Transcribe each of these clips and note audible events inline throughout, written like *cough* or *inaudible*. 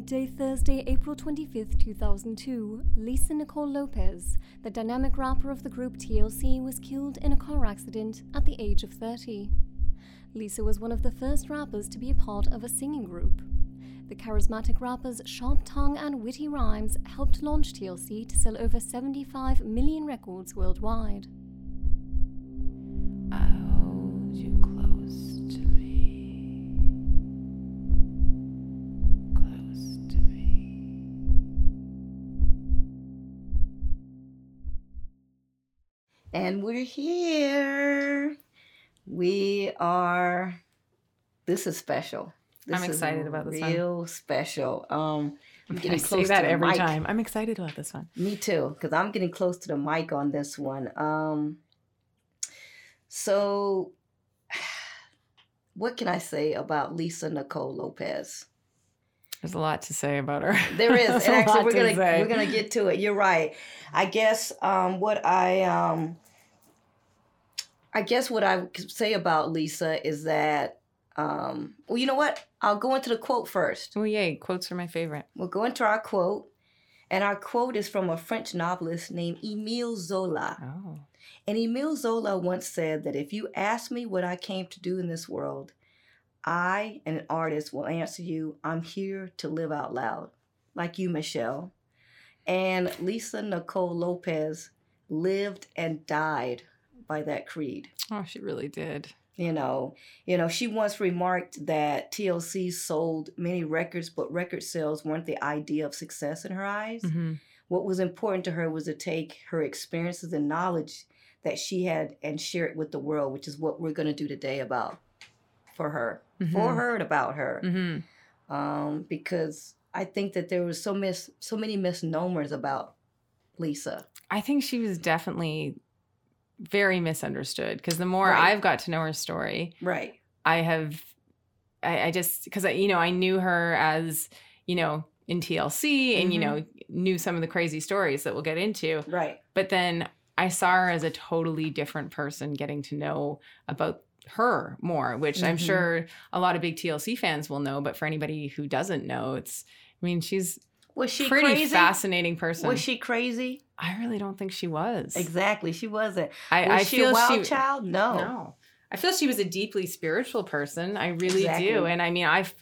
midday Thursday, April 25th, 2002, Lisa Nicole Lopez, the dynamic rapper of the group TLC, was killed in a car accident at the age of 30. Lisa was one of the first rappers to be a part of a singing group. The charismatic rapper's sharp tongue and witty rhymes helped launch TLC to sell over 75 million records worldwide. And we're here. We are. This is special. This I'm is excited about this one. Real special. Um, I'm I getting say close that to the every mic. time. I'm excited about this one. Me too, because I'm getting close to the mic on this one. Um, so, *sighs* what can I say about Lisa Nicole Lopez? There's a lot to say about her. There is, *laughs* and actually, we're gonna say. we're gonna get to it. You're right. I guess um, what I um, I guess what I say about Lisa is that um, well, you know what? I'll go into the quote first. Oh yay! Quotes are my favorite. We'll go into our quote, and our quote is from a French novelist named Emile Zola. Oh, And Emile Zola once said that if you ask me what I came to do in this world, I, an artist, will answer you, I'm here to live out loud, like you, Michelle. And Lisa Nicole Lopez lived and died by that creed. oh, she really did. You know, you know, she once remarked that TLC sold many records, but record sales weren't the idea of success in her eyes hmm what was important to her was to take her experiences and knowledge that she had and share it with the world, which is what we're going to do today about for her, for Mhm. her and about her. hmm Um, because I think that there was so mis- so many misnomers about Lisa. I think she was definitely very misunderstood because the more Right. I've got to know her story, Right. I have, I, I just because I, you know, I knew her as you know in TLC, and you Mhm. know knew some of the crazy stories that we'll get into. Right. But then I saw her as a totally different person, getting to know about her more, which I'm Mhm. sure a lot of big TLC fans will know. But for anybody who doesn't know, it's, I mean, she's Was she pretty crazy? fascinating person. Was she crazy? I really don't think she was. Exactly. She wasn't. I, Was I she feel a wild she. child? No. No. I feel she was a deeply spiritual person. I really do. And I mean, I've,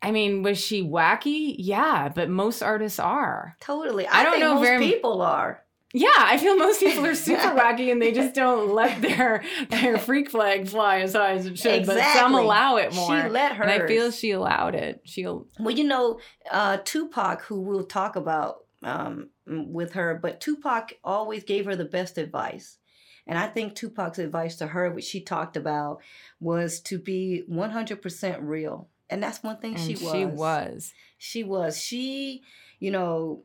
I mean, was she wacky? Yeah, but most artists are. Totally. I, I don't think know most very- people are. Yeah, I feel most people are super *laughs* wacky and they just don't let their their freak flag fly as high as it should. Exactly. But some allow it more. She let her. and I feel she allowed it. She'll Well, you know, uh, Tupac, who we'll talk about um, with her, but Tupac always gave her the best advice. And I think Tupac's advice to her, which she talked about, was to be 100% real. And that's one thing and she was. She was. She was. She, you know,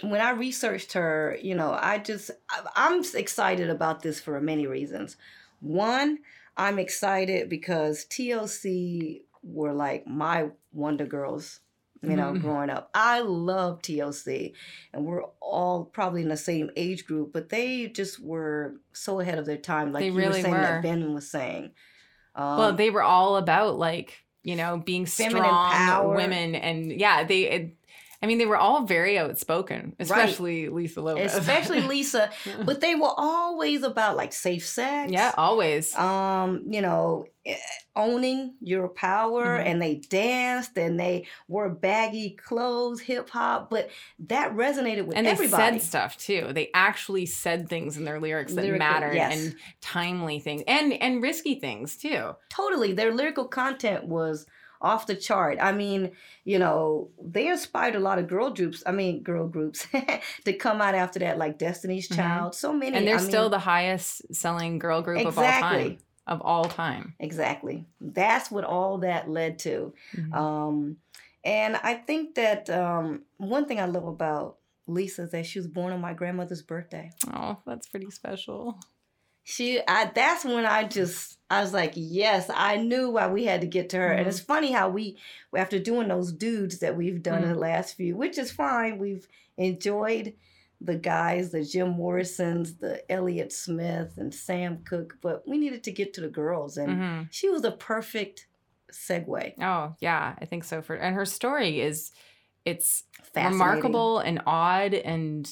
when I researched her, you know, I just, I'm excited about this for many reasons. One, I'm excited because TLC were like my Wonder Girls, you know, Mhm. growing up. I love TLC, and we're all probably in the same age group, but they just were so ahead of their time, like They you really were saying, were. that Ben was saying. Um, well, they were all about like you know being strong power. women, and yeah, they. It, I mean, they were all very outspoken, especially Lisa Lopez. especially *laughs* Lisa, but they were always about like safe sex. yeah, always. um, you know, eh, owning your power Mhm. and they danced and they wore baggy clothes, hip hop, but that resonated with everybody. and they said stuff too. They actually said things in their lyrics that Lyrical, mattered yes. and timely things and and risky things too. totally. Their lyrical content was off the chart. I mean, you know, they inspired a lot of girl groups. I mean, girl groups *laughs* to come out after that, like Destiny's Mhm. Child. So many, And they're I still mean, the highest selling girl group of all time. of all time. Exactly. That's what all that led to. Mhm. Um, and I think that um, one thing I love about Lisa is that she was born on my grandmother's birthday. oh, that's pretty special. She, I, that's when I just, I was like, yes, I knew why we had to get to her. And it's funny how we, after doing those dudes that we've done in the last few, which is fine, we've enjoyed the guys, the Jim Morrisons, the Elliott Smith, and Sam Cooke, but we needed to get to the girls, and Mhm. she was a perfect segue. Oh, yeah, I think so. For and her story is, it's remarkable and odd and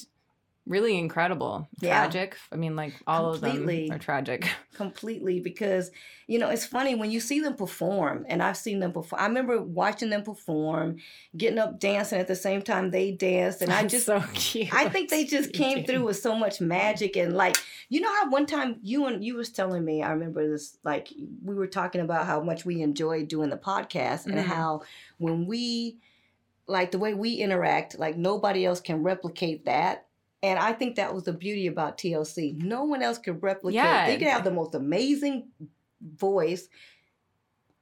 really incredible. Yeah. Tragic. I mean, like all Completely. of them are tragic. *laughs* completely because you know it's funny when you see them perform and i've seen them perform i remember watching them perform getting up dancing at the same time they danced and i *laughs* just so cute. I think they just *laughs* came through with so much magic and like you know how one time you and you was telling me I remember this like we were talking about how much we enjoyed doing the podcast and Mhm. how when we like the way we interact like nobody else can replicate that and I think that was the beauty about TLC. No one else could replicate. Yeah. They could have the most amazing voice,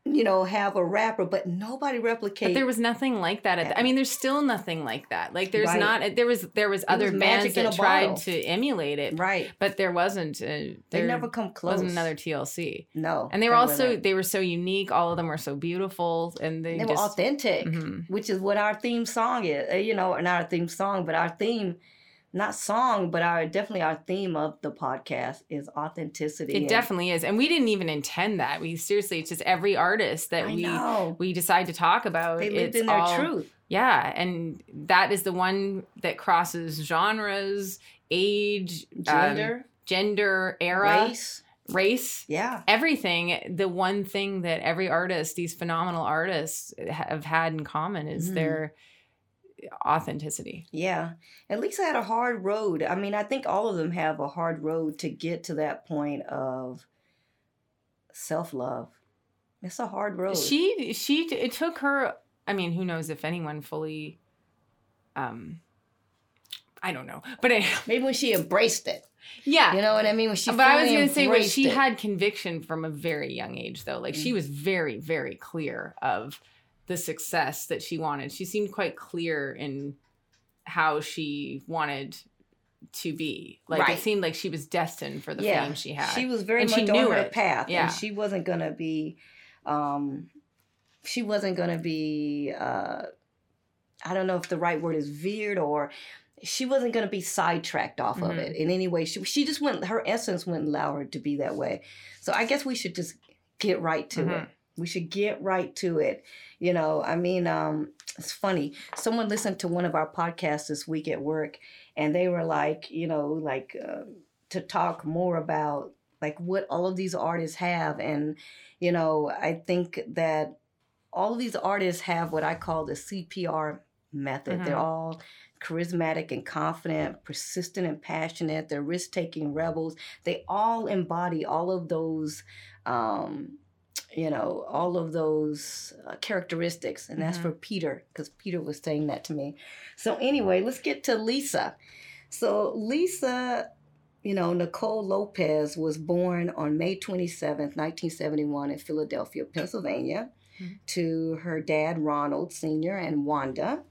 you know, have a rapper, but nobody replicated. But there was nothing like that. At the, I mean, there's still nothing like that. Like there's Right. not. There was there was other was bands that tried bottle. to emulate it, right. but there wasn't. Uh, They there never come close. wasn't another TLC. No. And they were also they were so unique. All of them were so beautiful, and they, they were just authentic, Mhm. which is what our theme song is. Uh, You know, not our theme song, but our theme, not song, but our definitely our theme of the podcast is authenticity. It definitely is, and we didn't even intend that. We seriously, it's just every artist that I we know. we decide to talk about. They lived it's in their all- truth. Yeah, and that is the one that crosses genres, age, um, Gender, gender, era, race. race, Yeah. everything. The one thing that every artist, these phenomenal artists, have had in common is Mhm. their authenticity. Yeah. At least I had a hard road. I mean, I think all of them have a hard road to get to that point of self love. It's a hard road. She she it took her. I mean, who knows if anyone fully. Um, I don't know, but I, *laughs* Maybe when she embraced it. yeah. You know what I mean? When she but I was going to say, embraced she it. had conviction from a very young age, though. Like she Mm. was very, very clear of the success that she wanted. She seemed quite clear in how she wanted to be. Like Right. it seemed like she was destined for the yeah. fame she had. She was very And much she knew on her it. path. Yeah. And she wasn't gonna be um she wasn't gonna be uh I don't know if the right word is veered or she wasn't going to be sidetracked off of Mhm. it in any way. She, she just went, her essence wouldn't allow her to be that way. So I guess we should just get right to it. We should get right to it. You know, I mean, um, it's funny. Someone listened to one of our podcasts this week at work, and they were like, you know, like uh, to talk more about like what all of these artists have, and you know, I think that all of these artists have what I call the CPR method. They're Mhm. all charismatic and confident, persistent and passionate. They're risk taking rebels. They all embody all of those. Um, you know all of those uh, characteristics and that's Mhm. for peter because peter was saying that to me so anyway let's get to lisa so lisa you know nicole lopez was born on may 27th 1971 in philadelphia pennsylvania Mhm. to her dad ronald senior and wanda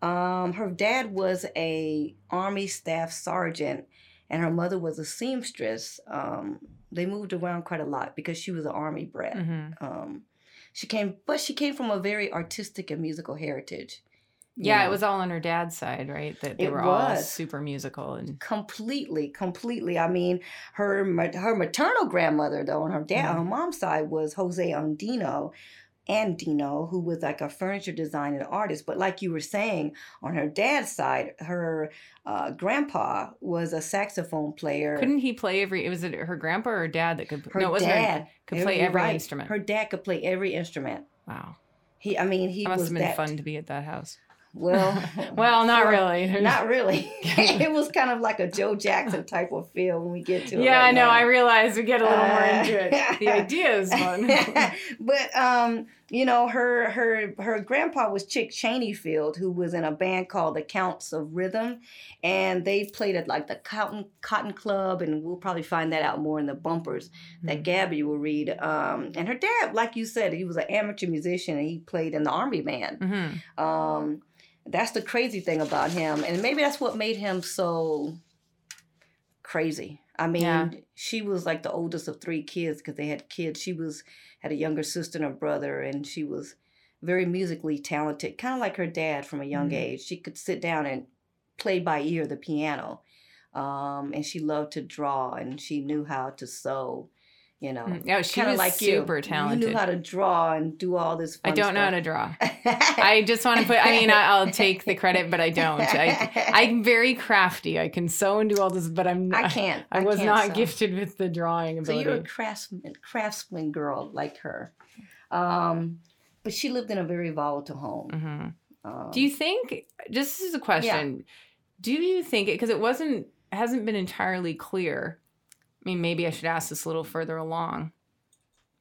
um, her dad was a army staff sergeant and her mother was a seamstress um, they moved around quite a lot because she was an army brat Mhm. um, she came, but she came from a very artistic and musical heritage. Yeah, know. it was all on her dad's side, right? That they It were all super musical and completely, completely. I mean, her her maternal grandmother, though, on her dad, Mhm. on her mom's side, was Jose Andino, Andino, who was like a furniture designer and artist. But like you were saying, on her dad's side, her uh, grandpa was a saxophone player. couldn't he play every? It was it her grandpa or her dad that could? her no, it wasn't. dad Her, could play every right. instrument. Her dad could play every instrument. wow, He, I mean, he that must was have been that fun to be at that house. Well, *laughs* well, not really. Not really. *laughs* *laughs* it was kind of like a Joe Jackson type of feel when we get to it. yeah, right I know. I realize we get a little more Uh, into it. The idea is fun. but um, you know, her her her grandpa was Chick Cheneyfield, who was in a band called the Counts of Rhythm, and they played at like the Cotton Cotton Club, and we'll probably find that out more in the bumpers that Gabby will read. Um, and her dad, like you said, he was an amateur musician, and he played in the army band. hmm Um, that's the crazy thing about him, and maybe that's what made him so crazy. I mean, Yeah. she was like the oldest of three kids because they had kids. She was had a younger sister and a brother, and she was very musically talented, kind of like her dad from a young Mhm. age. She could sit down and play by ear the piano, um, and she loved to draw, and she knew how to sew. You know, Yeah, she kind of was like super you. talented. You knew how to draw and do all this. I don't know how to draw. *laughs* I just want to put. I mean, I, I'll take the credit, but I don't. I, *laughs* I'm very crafty. I can sew and do all this, but I'm. I can't. I, was can't not sew. gifted with the drawing So ability. you're a craftsman, craftsman girl like her. Um, but she lived in a very volatile home. hmm Um, Do you think? Just this is a question, do you think it because it wasn't hasn't been entirely clear? I mean, maybe I should ask this a little further along.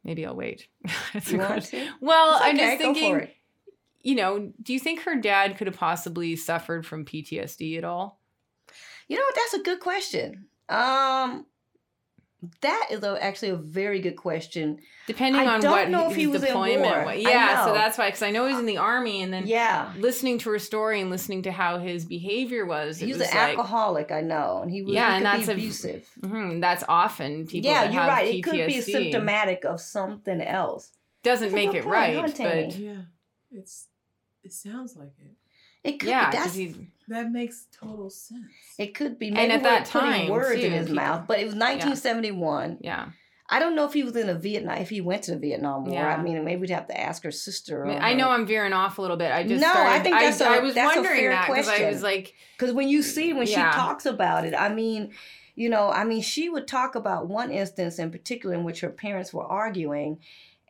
Maybe I'll wait. *laughs* A you want to? Well, It's I'm just thinking. You know, do you think her dad could have possibly suffered from PTSD at all? You know, that's a good question. Um, that is a, actually a very good question. Depending I on don't what know if his he was in deployment war. was. Yeah, so that's why because I know he's in the army, and then Yeah, listening to her story and listening to how his behavior was, he was, was an like, alcoholic. I know, and he was. Yeah, he and that's be a- abusive. mhm, that's often people. yeah, that you're have right. PTSD. It could be symptomatic of something else. Doesn't make it right, but Yeah, it's it sounds like it. It could. yeah, be, because that's, he's That makes total sense. it could be. And at we're that putting time, words too, in his people- mouth, but it was 1971. yeah. I don't know if he was in a Vietnam, if he went to the Vietnam War. Yeah. I mean, maybe we'd have to ask her sister. I, or I know I'm veering off a little bit. I just No, I think that's a- I was that's a wondering fair that because I was like, Because when you see when Yeah. she talks about it, I mean, you know, I mean, she would talk about one instance in particular in which her parents were arguing,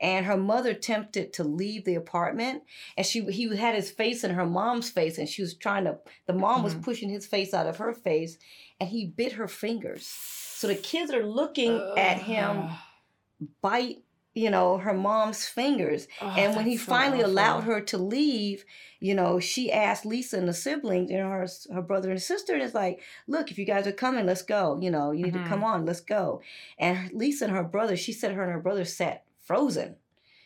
and her mother attempted to leave the apartment, and she he had his face in her mom's face, and she was trying to. The mom was Mhm. pushing his face out of her face, and he bit her fingers. So the kids are looking at him bite, you know, her mom's fingers. Oh, and when he so finally allowed her to leave, you know, she asked Lisa and the siblings, you know, her her brother and sister, and it's like, look, if you guys are coming, let's go. You know, you need Mhm. to come on, let's go. And Lisa and her brother, she said her and her brother sat frozen.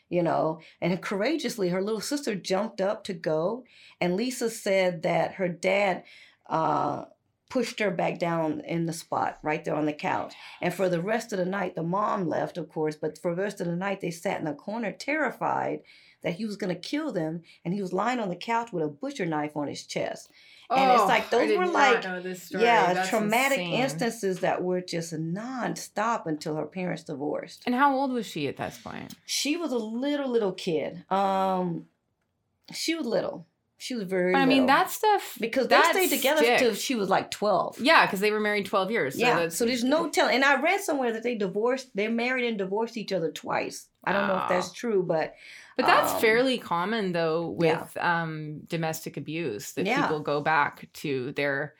You know, and courageously, her little sister jumped up to go, and Lisa said that her dad uh, pushed her back down in the spot right there on the couch. And for the rest of the night, the mom left, of course, but for the rest of the night, they sat in a corner terrified that he was going to kill them. And he was lying on the couch with a butcher knife on his chest. And it's Oh, like, those were like- know this story. Yeah, That's traumatic insane. instances that were just non-stop until her parents divorced. And how old was she at that point? She was a little, little kid. Um, She was little. She was very But I mean, that stuff because they stayed together sticks. till she was like 12. Yeah, because they were married twelve years. So yeah. So there's no *laughs* telling. And I read somewhere that they divorced, they married and divorced each other twice. I don't know if that's true, but But that's Um, fairly common though yeah. with um, domestic abuse that Yeah. people go back to their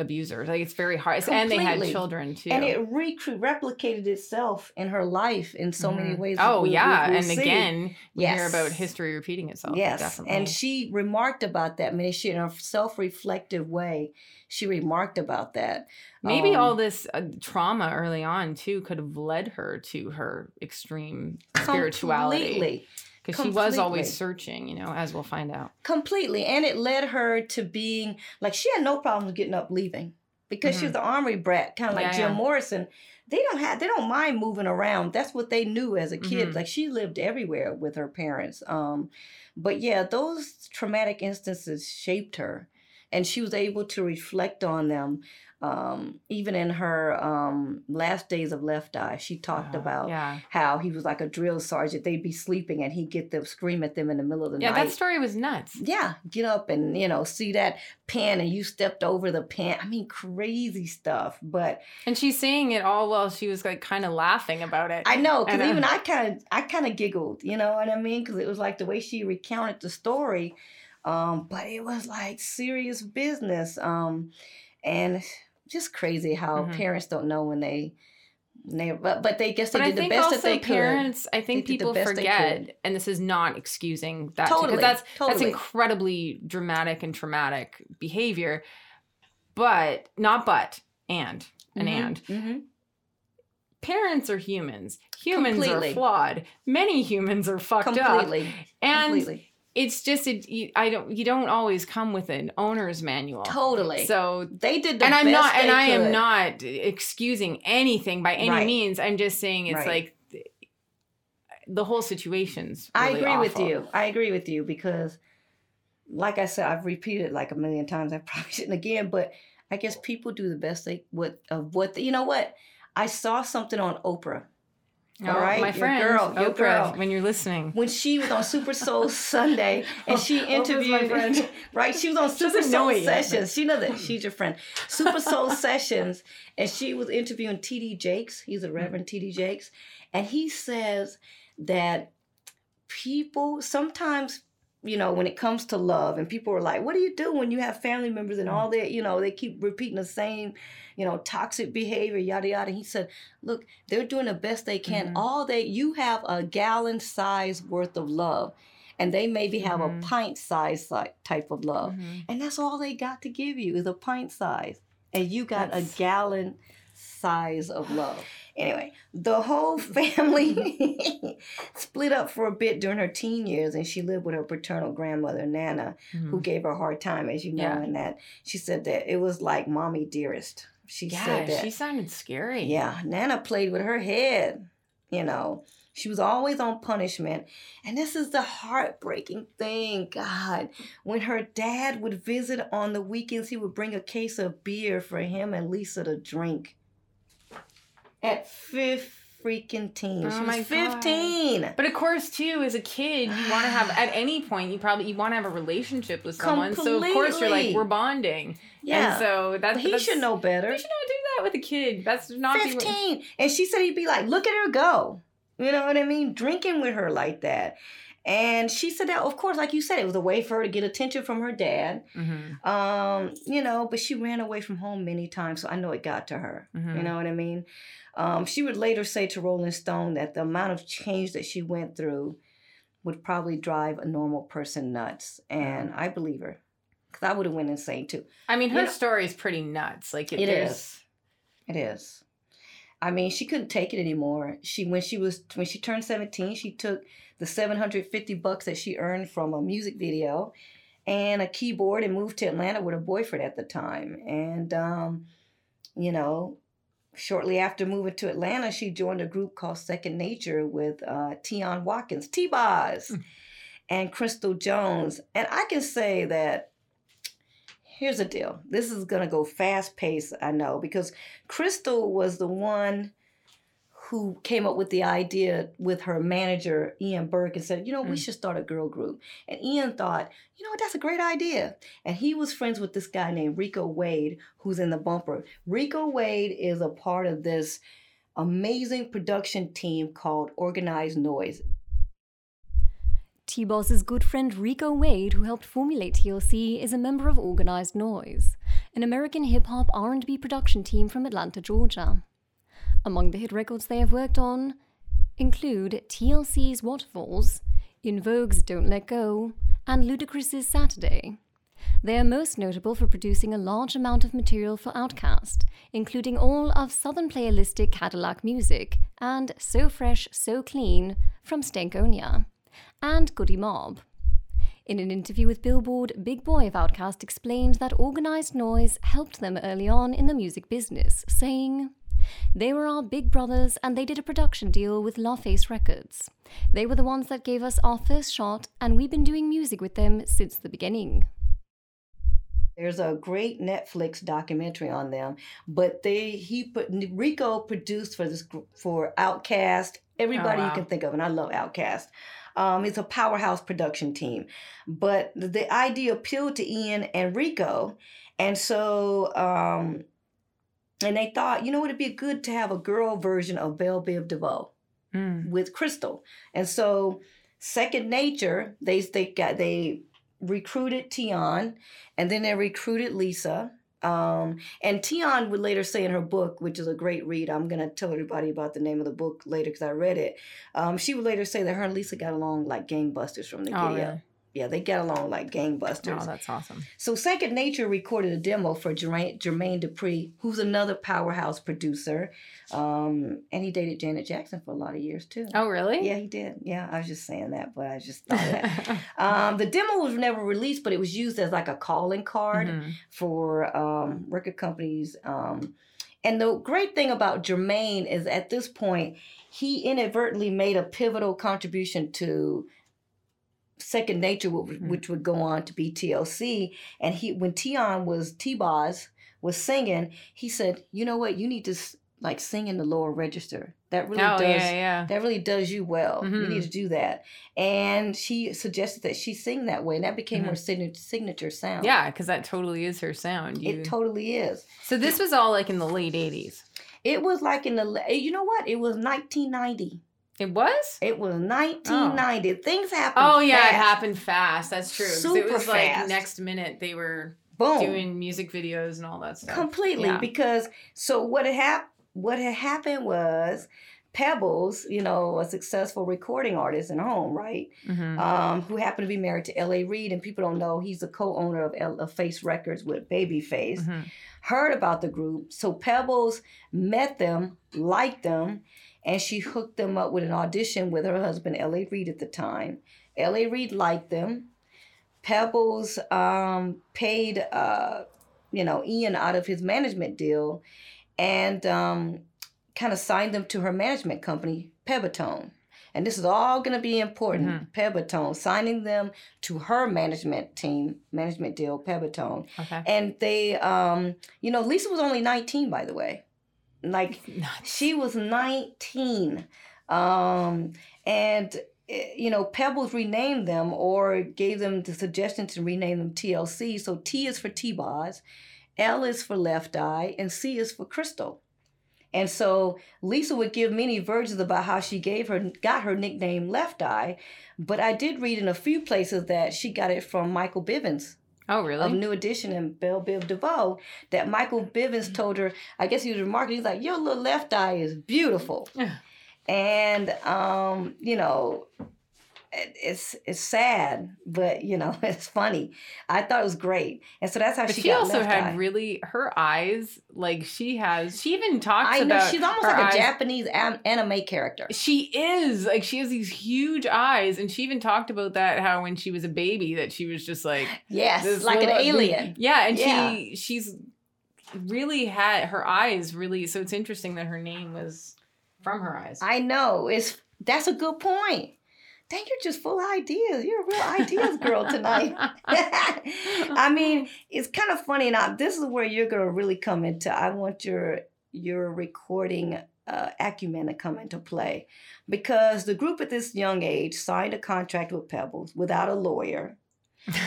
abusers. Like it's very hard, and they had children too. and it recre- replicated itself in her life in so many Mhm. ways. Oh we'll- yeah, we'll and see. again, we hear about history repeating itself. Yes, definitely. and she remarked about that. I mean, she in a self-reflective way, she remarked about that. Maybe Um, all this uh, trauma early on too could have led her to her extreme spirituality completely, because she was always searching. You know, as we'll find out. completely, and it led her to being like she had no problem getting up, leaving because she was the army brat, kind of like Mm-hmm. Yeah, Jim yeah. Morrison. They don't have, they don't mind moving around. That's what they knew as a kid. Mhm. Like she lived everywhere with her parents. Um, but yeah, those traumatic instances shaped her, and she was able to reflect on them. Um, even in her um, last days of Left Eye, she talked Uh, about yeah, how he was like a drill sergeant. They'd be sleeping, and he'd get them scream at them in the middle of the yeah. night. Yeah, that story was nuts. Yeah, get up and you know see that pen, and you stepped over the pen. I mean, crazy stuff. But And she's saying it all while she was like kind of laughing about it. I know because uh, even I kind of I kind of giggled. You know what I mean? Because it was like the way she recounted the story. Um, but it was like serious business. Um, and just crazy how Mhm. parents don't know when they, they but but they guess they But did the best that they could. parents, I think They did the people forget, and this is not excusing that Totally, that's that's totally. incredibly dramatic and traumatic behavior. But not but and an Mhm, and mhm. parents are humans. Humans Completely. are flawed. Many humans are fucked up, completely, and completely, it's just it, you, I don't you don't always come with an owner's manual. totally. So they did the and I'm best not, and I am not excusing anything by any Right. means. I'm just saying it's Right. like th- the whole situation's. I really agree with you. I agree with you because, like I said, I've repeated like a million times. I *laughs* probably shouldn't again, but I guess people do the best they what of what you know. What I saw something on Oprah Oh, All right, my your friend, girl, your Oprah, girl. when you're listening. when she was on Super Soul *laughs* Sunday and she interviewed. *laughs* right, she was on Super Soul Sessions. She knows that she's your friend. Super Soul *laughs* Sessions, and she was interviewing T.D. Jakes. He's a mm. Reverend T.D. Jakes, and he says that people sometimes you know when it comes to love and people are like what do you do when you have family members and mm. all that you know they keep repeating the same you know toxic behavior yada yada he said look they're doing the best they can Mhm. all they you have a gallon size worth of love and they maybe have Mhm. a pint size type of love Mhm. and that's all they got to give you is a pint size and you got That's- a gallon size of love anyway the whole *laughs* family *laughs* split up for a bit during her teen years and she lived with her paternal grandmother nana who Mhm. gave her a hard time as you know Yeah. and that she said that it was like mommy dearest she Yeah, said that. she sounded scary. yeah nana played with her head you know. She was always on punishment. And this is the heartbreaking thing god. When her dad would visit on the weekends he would bring a case of beer for him and lisa to drink. At fifth freaking teen. Oh she was God. 15 But of course, too, as a kid, you want to have at any point you probably you want to have a relationship with someone. So of course you're like we're bonding. yeah. And so that's but he that's, should know better. You should not do that with a kid. That's not be what- 15 and she said he'd be like look at her go. You know what i mean? Drinking with her like that and she said that of course like you said it was a way for her to get attention from her dad Mhm, um you know but she ran away from home many times so i know it got to her you mhm. know what i mean um she would later say to rolling stone that the amount of change that she went through would probably drive a normal person nuts and i believe her because i would have went insane too I mean, her You know- story is pretty nuts. Like it, It is. It is. I mean, she couldn't take it anymore. She when she was when she turned 17, she took the 750 bucks that she earned from a music video and a keyboard and moved to Atlanta with a boyfriend at the time. And um, you know, shortly after moving to Atlanta, she joined a group called Second Nature with uh Tionne Watkins, T-Boz, and Crystal Jones. And I can say that here's the deal. This is gonna go fast paced, I know, because Crystal was the one who came up with the idea with her manager Ian Burke and said, you know, we Mm. should start a girl group. And Ian thought, you know that's a great idea. And he was friends with this guy named Rico Wade, who's in the bumper. Rico Wade is a part of this amazing production team called Organized Noise. T-Boz's good friend Rico Wade, who helped formulate TLC, is a member of Organized Noise, an American hip-hop R&B production team from Atlanta, Georgia. Among the hit records they have worked on include TLC's Waterfalls, En Vogue's Don't Let Go, and Ludacris's Saturday. They are most notable for producing a large amount of material for Outkast, including all of Southern Playalistic Cadillac music and So Fresh, So Clean from Stankonia and Goodie Mob. In an interview with Billboard, Big Boi of Outkast explained that organized noise helped them early on in the music business, saying, They were our big brothers and they did a production deal with LaFace Records. They were the ones that gave us our first shot, and we've been doing music with them since the beginning. There's a great Netflix documentary on them, but they he put Rico produced for this gr- for Outkast, everybody wow. you can think of, and I love Outkast. Um, it's a powerhouse production team, but the, the idea appealed to Ian and Rico, and so um, and they thought, you know, it'd be good to have a girl version of Belle Biv DeVoe Mm. with Crystal. And so Second Nature, they they got they recruited Tionne, and then they recruited Lisa. Um, and Tionne would later say in her book, which is a great read, I'm going to tell everybody about the name of the book later because I read it. Um, she would later say that her and Lisa got along like gangbusters from the Oh, really? Yeah, they get along like gangbusters. Oh, that's awesome. So Second Nature recorded a demo for Jermaine, Jermaine Dupri, who's another powerhouse producer, um, and he dated Janet Jackson for a lot of years too. Oh, really? Yeah, he did. Yeah, I was just saying that, but I just thought that. *laughs* um, the demo was never released, but it was used as like a calling card Mhm. for um, record companies. Um, and the great thing about Jermaine is at this point, he inadvertently made a pivotal contribution to Second Nature, which, Mhm. would go on to be TLC. And he, when Tionne was T-Boz was singing, he said, "You know what? You need to like sing in the lower register. That really oh, does." yeah, yeah. That really does you well. You Mhm. need to do that. And she suggested that she sing that way, and that became her signature, signature sound. Yeah, because that totally is her sound. You... It totally is. so this was all like in the late 80s. It was like in the, la- you know what? It was 1990. It was? It was 1990. Things happened. Oh, yeah, it happened fast. That's true. 'Cause it Super was like fast. next minute they were Boom. doing music videos and all that stuff. completely Yeah. because so what had hap- what had happened was Pebbles, you know, a successful recording artist in home, right? Mhm. um, who happened to be married to L.A. Reid, and people don't know he's the co-owner of, L- of Face Records with Babyface. Mhm. Heard about the group, so Pebbles met them, liked them, and she hooked them up with an audition with her husband L.A. Reid at the time. L.A. Reid liked them. Pebbles um, paid, uh, you know, Ian out of his management deal, and um, kind of signed them to her management company, Pebbitone. And this is all going to be important. Pebbitone, signing them to her management team, management deal, Pebbitone. Okay. And they, um, you know, Lisa was only 19, by the way. Like, *laughs* she was 19. Um, and, eh, you know, Pebbles renamed them or gave them the suggestion to rename them TLC. So T is for T-Boz, L is for Left Eye, and C is for Crystal. And so Lisa would give many versions about how she gave her got her nickname Left Eye, but I did read in a few places that she got it from Michael Bivins Oh, of really? New Edition and Belle Biv DeVoe that Michael Bivins told her, I guess he was remarking, he's like, Your little left eye is beautiful. Yeah. and um, you know, it's it's sad, but you know, *laughs* it's funny. I thought it was great. And so that's how But she, she, also had eye. really her eyes like she has. She even talks I know about she's almost like a. Japanese anime character. She is like she has these huge eyes, and she even talked about that how when she was a baby that she was just like Yes, like an alien. Yeah, and Yeah. she she's really had her eyes really. So it's interesting that her name was from her eyes. I know. It's that's a good point. Dang, you're just full of ideas. You're a real ideas girl tonight. *laughs* *laughs* I mean, it's kind of funny. Now, this is where you're gonna really come into. I want your your recording uh, acumen to come into play, because the group at this young age signed a contract with Pebbles without a lawyer,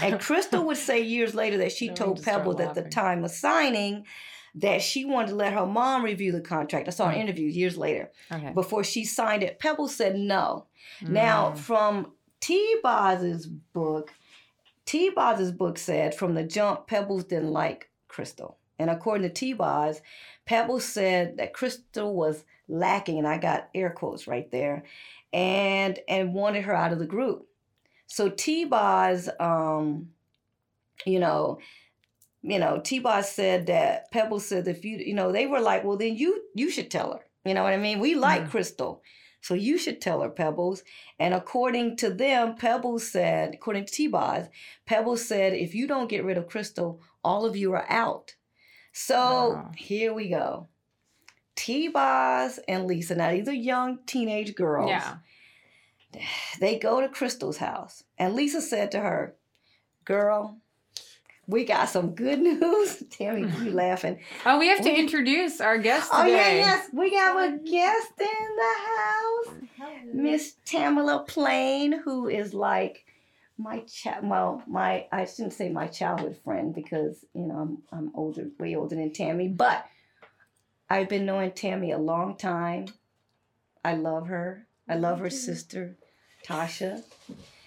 and *laughs* Crystal would say years later that she No, told Pebbles at the time of signing that she wanted to let her mom review the contract. I saw an Mm. interview years later okay. before she signed it. Pebbles said no. Now, Mm. from T. Boz's book, T. Boz's book said from the jump, Pebbles didn't like Crystal. And according to T. Boz, Pebbles said that Crystal was lacking, and I got air quotes right there, and and wanted her out of the group. So T. Boz, um, you know, you know, T Boz said that Pebbles said if you, you know, they were like, well, then you you should tell her. You know what I mean? We like Mhm. Crystal. So you should tell her, Pebbles. And according to them, Pebbles said, according to T Boz, Pebbles said, if you don't get rid of Crystal, all of you are out. So Wow. here we go. T Boz and Lisa. Now these are young teenage girls. Yeah. They go to Crystal's house. And Lisa said to her, Girl, we got some good *laughs* news. Tammy, you *laughs* laughing. Oh, we have to We- introduce our guest today. Oh, yeah, yes. We got a guest in the house. Miss Tamala Plain, who is like my child. Well, my I shouldn't say my childhood friend because you know I'm I'm older, way older than Tammy. But I've been knowing Tammy a long time. I love her. I love her sister, Tasha,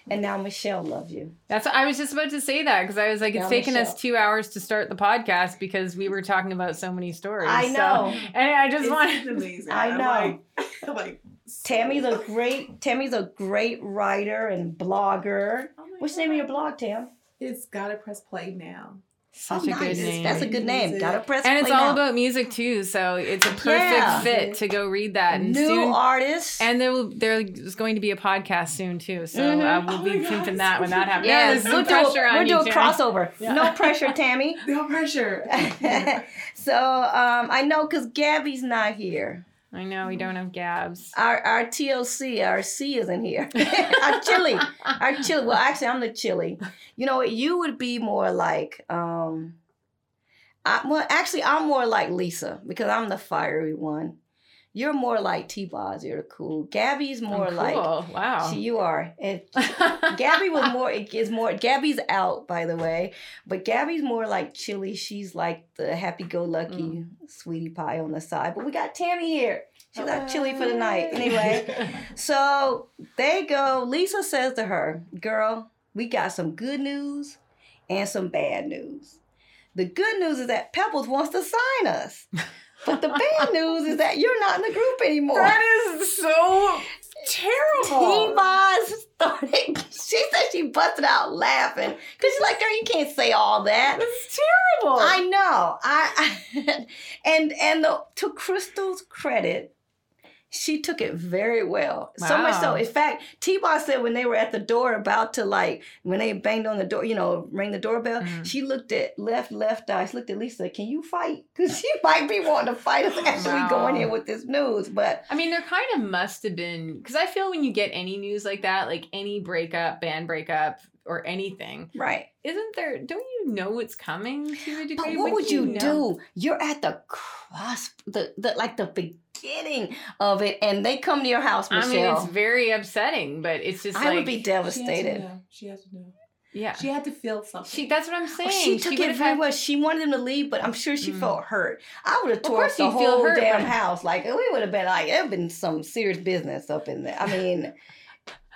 And now Michelle love you. That's I was just about to say that because I was like, it's Yeah, taken us two hours to start the podcast because we were talking about so many stories. I so- know. and I just It's want amazing. I I'm know. like, I'm *laughs* like Tammy's a great Tammy's a great writer and blogger. Oh my What's the name of your blog, Tam? It's gotta press play now. Such Oh, a good name. That's a good name. Music. Gotta press and it's all now. about music too, so it's a perfect Yeah. fit to go read that. And new soon, artists. and there will there's going to be a podcast soon too, so Mhm. uh, we'll Oh be my pimping that when that happens. yes, Yeah, there's we'll some do a, on we'll do a Jen. crossover. *laughs* Yeah. No pressure, Tammy. *laughs* No pressure. *laughs* so um, I know because Gabby's not here. I know we don't have Gabs. Our our TLC, our C isn't here. *laughs* our chili, our chili. Well, actually, I'm the chili. You know, you would be more like. um I, well, actually, I'm more like Lisa because I'm the fiery one. You're more like T-Boz. You're cool. Gabby's more Oh, like. cool. wow. She, you are. And *laughs* Gabby was more is more Gabby's out by the way, but Gabby's more like Chili. She's like the happy go lucky Mm. sweetie pie on the side. But we got Tammy here. She's like Chili for the night. Anyway, *laughs* so they go. Lisa says to her, Girl, we got some good news and some bad news. The good news is that Pebbles wants to sign us. *laughs* But the bad news is that you're not in the group anymore. that is so terrible. T-Boz started. She said she busted out laughing because she's like, "Girl, you can't say all that." That's terrible. I know. I, I *laughs* and and the, to Crystal's credit, she took it very well. So much so, in fact, T-Boz said when they were at the door about to like when they banged on the door, you know, ring the doorbell, Mhm. she looked at left left eye. She looked at Lisa. Can you fight? *laughs* Because she might be wanting to fight us after we go in here with this news. But I mean, there kind of must have been because I feel when you get any news like that, like any breakup, band breakup, or anything, right. isn't there? Don't you know what's coming to a degree? But what Wouldn't would you, know? do? You're at the cross, the, the like the beginning of it, and they come to your house, I mean, it's very upsetting, but it's just I like would be She had to devastated. She had to know. yeah. She had to feel something. She, that's what I'm saying. Oh, she took would it very had- well. She wanted them to leave, but I'm sure she Mm. felt hurt. I would have tore up the you'd feel whole hurt, damn but- house. Like we would have been like, it would have been some serious business up in there. I mean,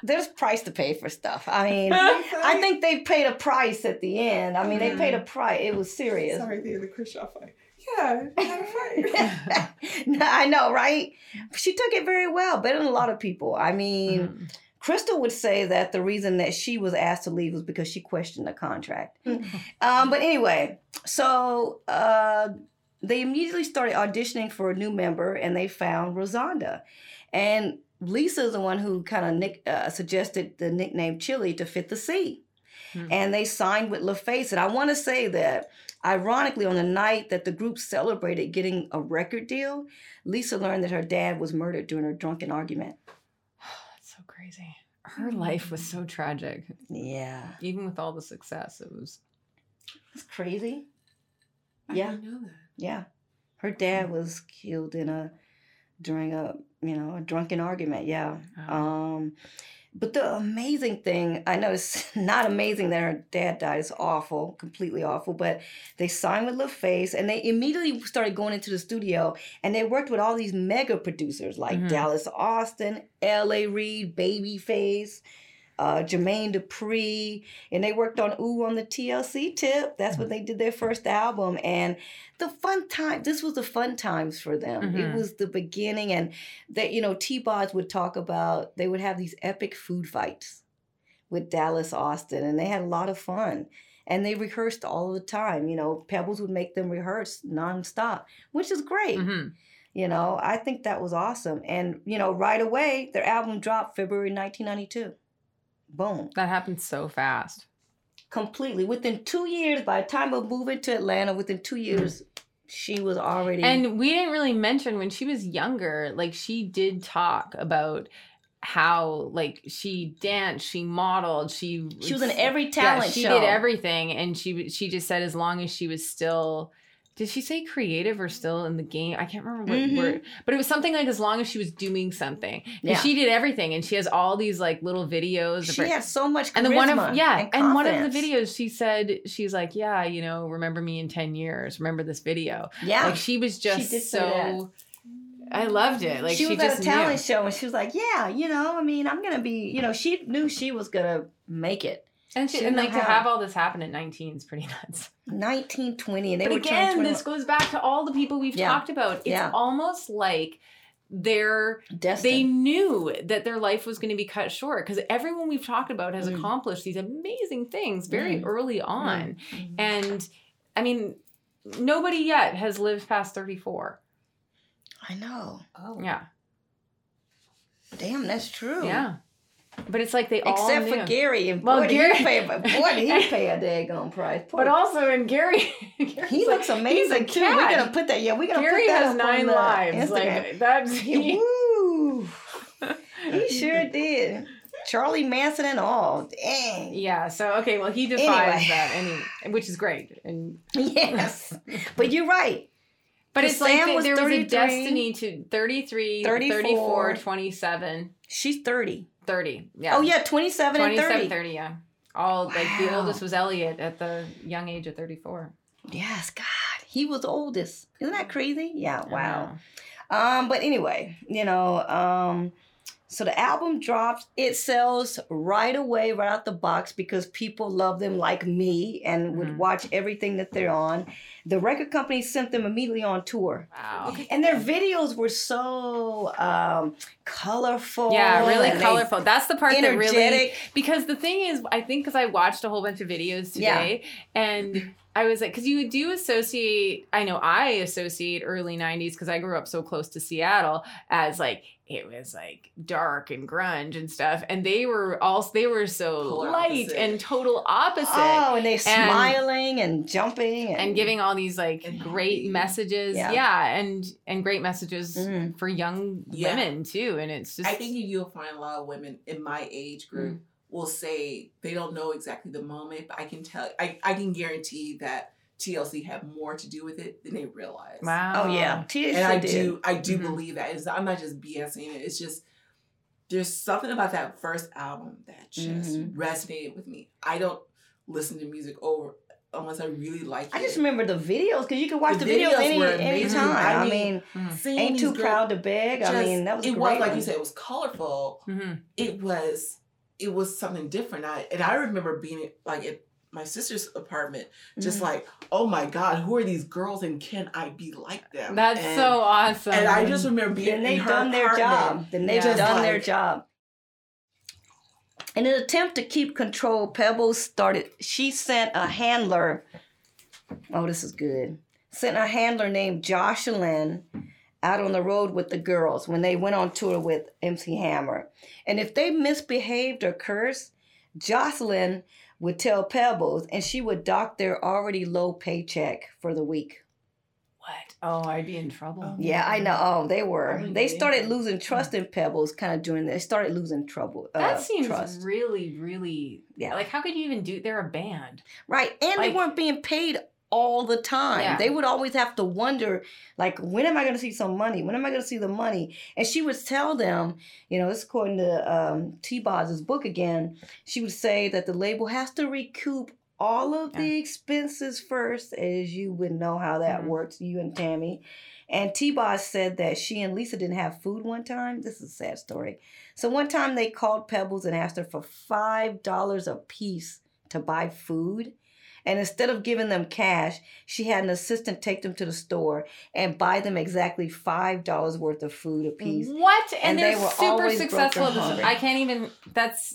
there's price to pay for stuff. I mean, *laughs* I think they paid a price at the end. I mean, they paid a price. It was serious. Sorry, the the Khrushchev fight. Yeah, we had a fight. I know, right? She took it very well, better than a lot of people. I mean, Mhm. Crystal would say that the reason that she was asked to leave was because she questioned the contract. um, but anyway, so uh, they immediately started auditioning for a new member, and they found Rozonda, and Lisa is the one who kind of nick, uh, suggested the nickname Chili to fit the C. Hmm. And they signed with LaFace. And I want to say that, ironically, on the night that the group celebrated getting a record deal, Lisa learned that her dad was murdered during a drunken argument. *sighs* That's so crazy. Her life was so tragic. Yeah. Even with all the success, it was. It's crazy. I Yeah. didn't know that. Yeah. Her dad was killed in a during a you know a drunken argument. Yeah. Wow. Um, but the amazing thing, I know it's *laughs* not amazing that her dad died. It's awful, completely awful. But they signed with LaFace and they immediately started going into the studio and they worked with all these mega producers like Mhm. Dallas Austin, L.A. Reid, Babyface, uh, Jermaine Dupri, and they worked on Ooh on the TLC tip. That's when they did their first album. And the fun time, this was the fun times for them. It Mhm. was the beginning. And that, you know, T-Boz would talk about, they would have these epic food fights with Dallas Austin, and they had a lot of fun. And they rehearsed all the time. You know, Pebbles would make them rehearse nonstop, which is great. Mhm. You know, I think that was awesome. And, you know, right away, their album dropped February 1992. Boom. That happened so fast. Completely. Within two years, by the time of moving to Atlanta, within two years, she was already. And we didn't really mention when she was younger, like she did talk about how like she danced, she modeled, she she was in every yeah, talent she show. did everything and she she just said as long as she was still did she say creative or still in the game? I can't remember what Mhm. word, but it was something like as long as she was doing something. Yeah. She did everything, and she has all these like little videos. of She had so much charisma and then one of yeah, and, one of the videos she said she's like, yeah, you know, remember me in ten years, remember this video. Yeah. Like she was just that. so I loved it. Like she she, was at just a talent knew. show and she was like, "Yeah, you know, I mean, I'm gonna be, you know, she knew she was gonna make it." And, she, She and like know to have all this happen at 19 is pretty *laughs* nuts. 19, 20, and they but were again, this goes back to all the people we've Yeah. talked about. It's Yeah. almost like they're Destined. they knew that their life was going to be cut short because everyone we've talked about has Mm. accomplished these amazing things very Mm. early on. Mhm. And I mean, nobody yet has lived past 34. I know. oh. Yeah. Damn, that's true. Yeah. But it's like they all Except knew. for Gary, and Well, *laughs* boy, Gary- he pay, boy, did he pay a daggone price. But also in Gary, *laughs* Gary's He like- looks amazing he's a too. We're gonna put that. Yeah, we're gonna Gary put that has nine lives. Instagram. Like that's Woo! *laughs* he sure did. Charlie Manson and all. Dang. Yeah. So okay. Well, he defies Anyway. that, and which is great. And Yes. But you're right. but it's like Sam they- was there was a destiny to 33, 34. 34, 27, She's 30. 30. Yeah. Oh yeah, 27, and 30. 30. Yeah. All like the oldest was Elliot at the young age of 34. Yes, God. He was oldest. Isn't that crazy? Yeah, wow. Um, but anyway, you know, um, so the album drops. It sells right away, right out the box, because people love them like me and would Mhm. watch everything that they're on. The record company sent them immediately on tour. Wow. Okay. And their videos were so um, colorful. Yeah, really and they- colorful. That's the part that really energetic. because the thing is, I think because I watched a whole bunch of videos today, and I was like, because you do associate. I know I associate early '90s because I grew up so close to Seattle as like it was like dark and grunge and stuff, and they were all, they were so Polar light opposite. and total opposite. Oh, and they smiling and jumping and, and giving all these like great happy. messages, Yeah. yeah. and and great messages Mhm. for young Yeah. women too. And it's just I think you'll find a lot of women in my age group Mm. Will say they don't know exactly the moment, but I can tell I, I can guarantee that TLC had more to do with it than they realize. wow. Oh yeah, THC And I did. do I do Mhm. believe that. It's, I'm not just BSing it. It's just there's something about that first album that just Mhm. resonated with me. I don't listen to music over unless I really like it. I just remember the videos because you could watch the, The videos, videos any any time. I I mean, mean, Mhm. Seeing ain't too girls proud to beg. I mean, that was it great was like you said, it was colorful. Mhm. It was it was something different. I and I remember being like at my sister's apartment, just Mhm. like, oh my god, who are these girls and can I be like them? That's and, so awesome. And I just remember being then in they've her done their job. Then they've Yeah. done their job. In an attempt to keep control, Pebbles started. She sent a handler. Oh, this is good. Sent a handler named Jocelyn out on the road with the girls when they went on tour with MC Hammer. And if they misbehaved or cursed, Jocelyn would tell Pebbles, and she would dock their already low paycheck for the week. what? Oh, I'd be in trouble. Oh. Yeah, I know. Oh, they were. They started losing trust in Pebbles kind of during. They started losing trouble. Uh, that seems trust. really, really. Yeah. Like, how could you even do? They're a band. right, and they weren't being paid all the time. Yeah. They would always have to wonder, like, when am I going to see some money? When am I going to see the money? And she would tell them, you know, this according to um, T. Boz's book again. She would say that the label has to recoup all of the expenses first, as you would know how that Mhm. works. You and Tammy. And T. Boz said that she and Lisa didn't have food one time. This is a sad story. So one time they called Pebbles and asked her for five dollars a piece to buy food. And instead of giving them cash, she had an assistant take them to the store and buy them exactly five dollars worth of food a piece. What? And, And they're they were super successful. at broken this. hungry. I can't even. That's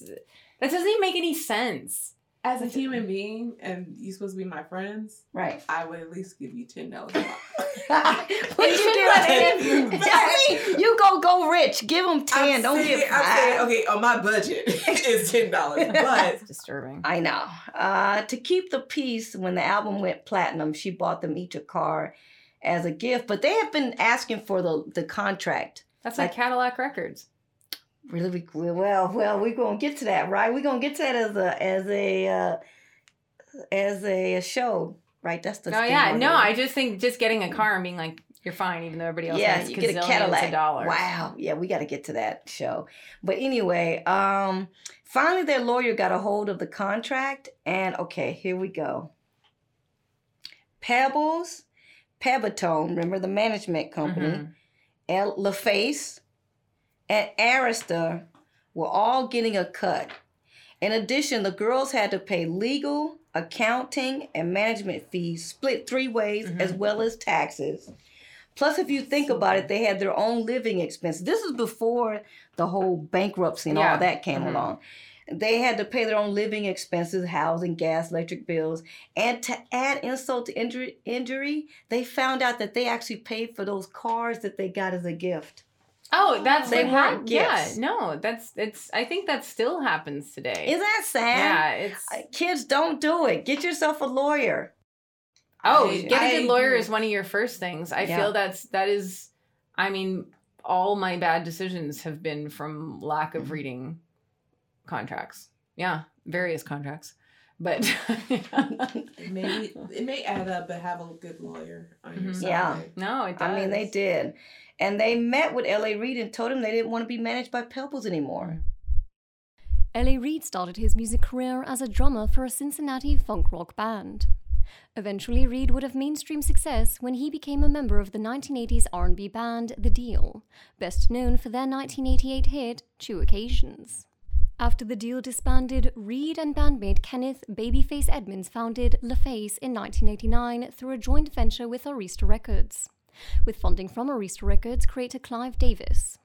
that doesn't even make any sense. As a human being, and you supposed to be my friends, Right. I would at least give you ten dollars. what *laughs* you do? let it- *laughs* you go go rich. Give them 10 Don't give I'm saying, okay, on my budget *laughs* is ten dollars, but It's disturbing. I know. Uh, to keep the peace, when the album went platinum, she bought them each a car as a gift. But they have been asking for the the contract. That's like like- Cadillac Records. Really, we- well, well, we're gonna get to that, right? We're gonna get to that as a as a uh, as a, show, right? That's the Oh yeah, no, there. I just think just getting a car and being like, you're fine, even though everybody else yeah, has you get a Cadillac. dollars. Wow. Yeah, we got to get to that show. But anyway, um, finally, their lawyer got a hold of the contract, and okay, here we go. Pebbles, Pebbitone, remember the management company, Mhm. El- LaFace, and Arista were all getting a cut. In addition, the girls had to pay legal, accounting, and management fees split three ways, as well as taxes. Plus, if you think about it, they had their own living expenses. This is before the whole bankruptcy and Yeah. all that came Mhm. along. They had to pay their own living expenses, housing, gas, electric bills. And to add insult to injury, injury, they found out that they actually paid for those cars that they got as a gift. Oh, that's They what weren't hap- Yeah, gifts. no, that's it's. I think that still happens today. Isn't that sad? yeah, it's. Uh, Kids, don't do it. Get yourself a lawyer. Oh, I- get a I good lawyer is one of your first things. I Yeah. feel that's that is. I mean, all my bad decisions have been from lack Mm-hmm. of reading contracts. Yeah, various contracts, but *laughs* It may *laughs* it may add up, but have a good lawyer on your Mhm. side. Yeah. no, it does. I mean, they did. And they met with L.A. Reid and told him they didn't want to be managed by Pebbles anymore. L.A. Reid started his music career as a drummer for a Cincinnati funk rock band. Eventually, Reid would have mainstream success when he became a member of the 1980s R&B band The Deele, best known for their 1988 hit Two Occasions. After The Deele disbanded, Reid and bandmate Kenneth Babyface Edmonds founded LaFace in 1989 through a joint venture with Arista Records, with funding from Arista Records creator Clive Davis.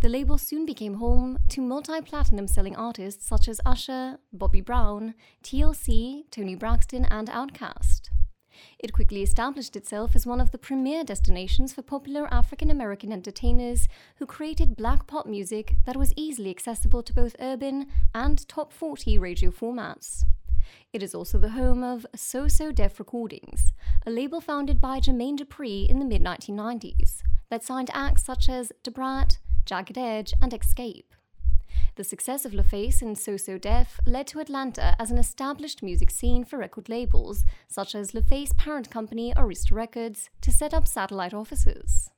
The label soon became home to multi platinum selling artists such as Usher, Bobby Brown, TLC, Toni Braxton, and Outkast. It quickly established itself as one of the premier destinations for popular African American entertainers who created black pop music that was easily accessible to both urban and top 40 radio formats. It is also the home of So So Def Recordings, a label founded by Jermaine Dupri in the mid 1990s that signed acts such as Da Brat, Jagged Edge, and Xscape. The success of LaFace and So So Def led to Atlanta as an established music scene for record labels, such as LaFace parent company Arista Records, to set up satellite offices.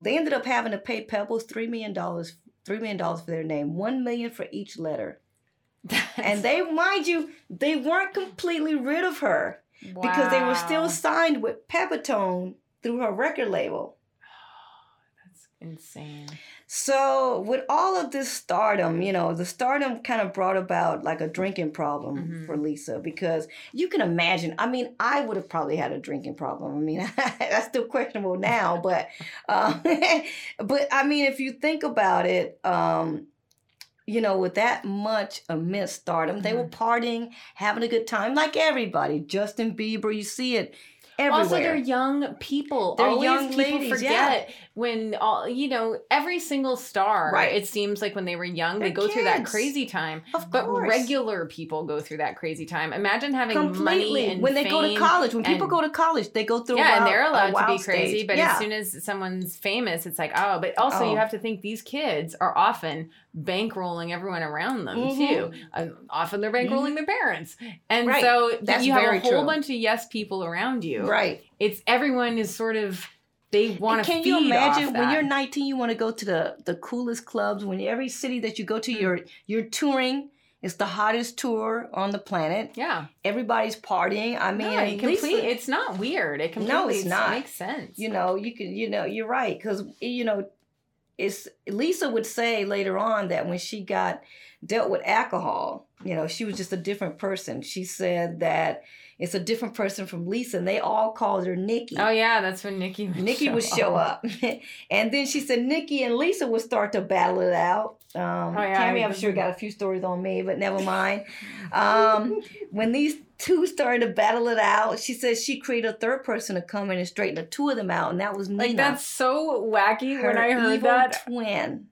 They ended up having to pay Pebbles $3 million, $3 million for their name, 1 million for each letter. And they, mind you, they weren't completely rid of her because they were still signed with Pebbitone through her record label. *sighs* That's insane. So with all of this stardom, you know, the stardom kind of brought about like a drinking problem Mhm. for Lisa because you can imagine. I mean, I would have probably had a drinking problem. I mean, *laughs* that's still questionable now, but uh, *laughs* but I mean, if you think about it, um, you know, with that much immense stardom, they were mm-hmm. partying, having a good time, like everybody. Justin Bieber, you see it everywhere. Also, they're young people. They're Always young people ladies, forget when all you know. Every single star, Right. It seems like when they were young, they They're go through that crazy time. Of But course. regular people go through that crazy time. Imagine having completely money and when they go to college when people go to college they go through a yeah, and they're allowed to be wild crazy. stage. But yeah. as soon as someone's famous, it's like, oh. But also, Oh. you have to think these kids are often bankrolling everyone around them Mhm. too. Uh, often they're bankrolling their parents, and Right. so th- That's you have a whole true. bunch of yes people around you. right It's everyone is sort of they want to. can you imagine when you're 19 you want to go to the the coolest clubs when every city that you go to Mm. you're you're touring it's the hottest tour on the planet Yeah, everybody's partying i mean no, it complete, it's not weird. It completely No, it's not. makes sense. you know you can you know you're right because you know it's lisa would say later on that when she got dealt with alcohol you know she was just a different person she said that it's a different person from lisa and they all called her nikki Oh yeah, that's when Nikki would Nikki would show up. *laughs* and then she said Nikki and Lisa would start to battle it out. Um, Oh, yeah, Tammy, I'm sure, got a few stories on me, but never mind. Um, *laughs* when these two started to battle it out, she says she created a third person to come in and straighten the two of them out, and that was Nina. Like that's so wacky her when I heard evil that. twin.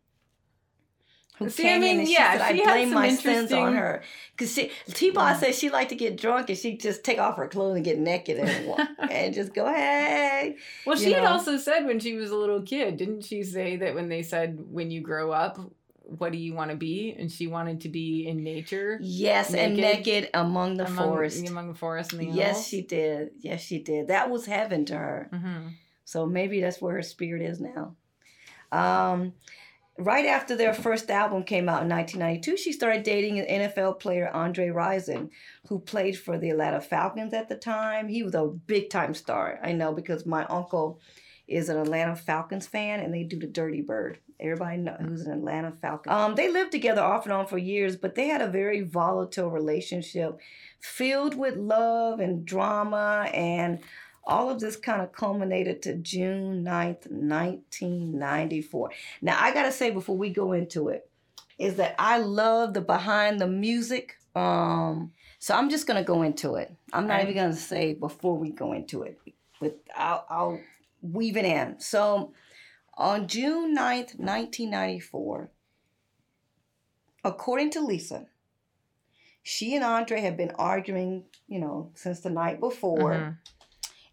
Who See, came I in mean, and she yeah, said, I she had blame some my sins on her. Because she, T-Boz said she liked to get drunk and she'd just take off her clothes and get naked and, *laughs* and just go, hey. Well, you she had also said when she was a little kid, didn't she say that when they said when you grow up, what do you want to be? And she wanted to be in nature, Yes, and Naked naked among the among, forest. among the forest and the Yes, she did. Yes, she did. That was heaven to her. hmm So maybe that's where her spirit is now. Um, right after their first album came out in 1992, she started dating an NFL player, Andre Rison, who played for the Atlanta Falcons at the time. He was a big time star. I know because my uncle is an Atlanta Falcons fan, and they do the Dirty Bird. Everybody know who's an Atlanta Falcon. Um, they lived together off and on for years, but they had a very volatile relationship, filled with love and drama, and all of this kind of culminated to June 9th, 1994. Now, I got to say before we go into it, is that I love the behind the music. Um, so I'm just gonna go into it. I'm not even gonna say before we go into it, but I'll, I'll weave it in. So on June 9th, 1994, according to Lisa, she and Andre had been arguing, you know, since the night before. Mhm.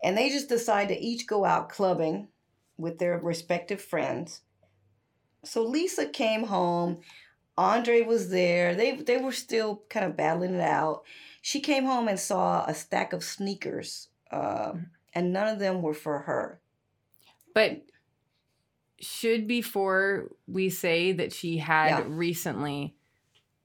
And they just decided to each go out clubbing with their respective friends. So Lisa came home. Andre was there. They they were still kind of battling it out. She came home and saw a stack of sneakers, uh, and none of them were for her. But should before we say that she had Yeah. recently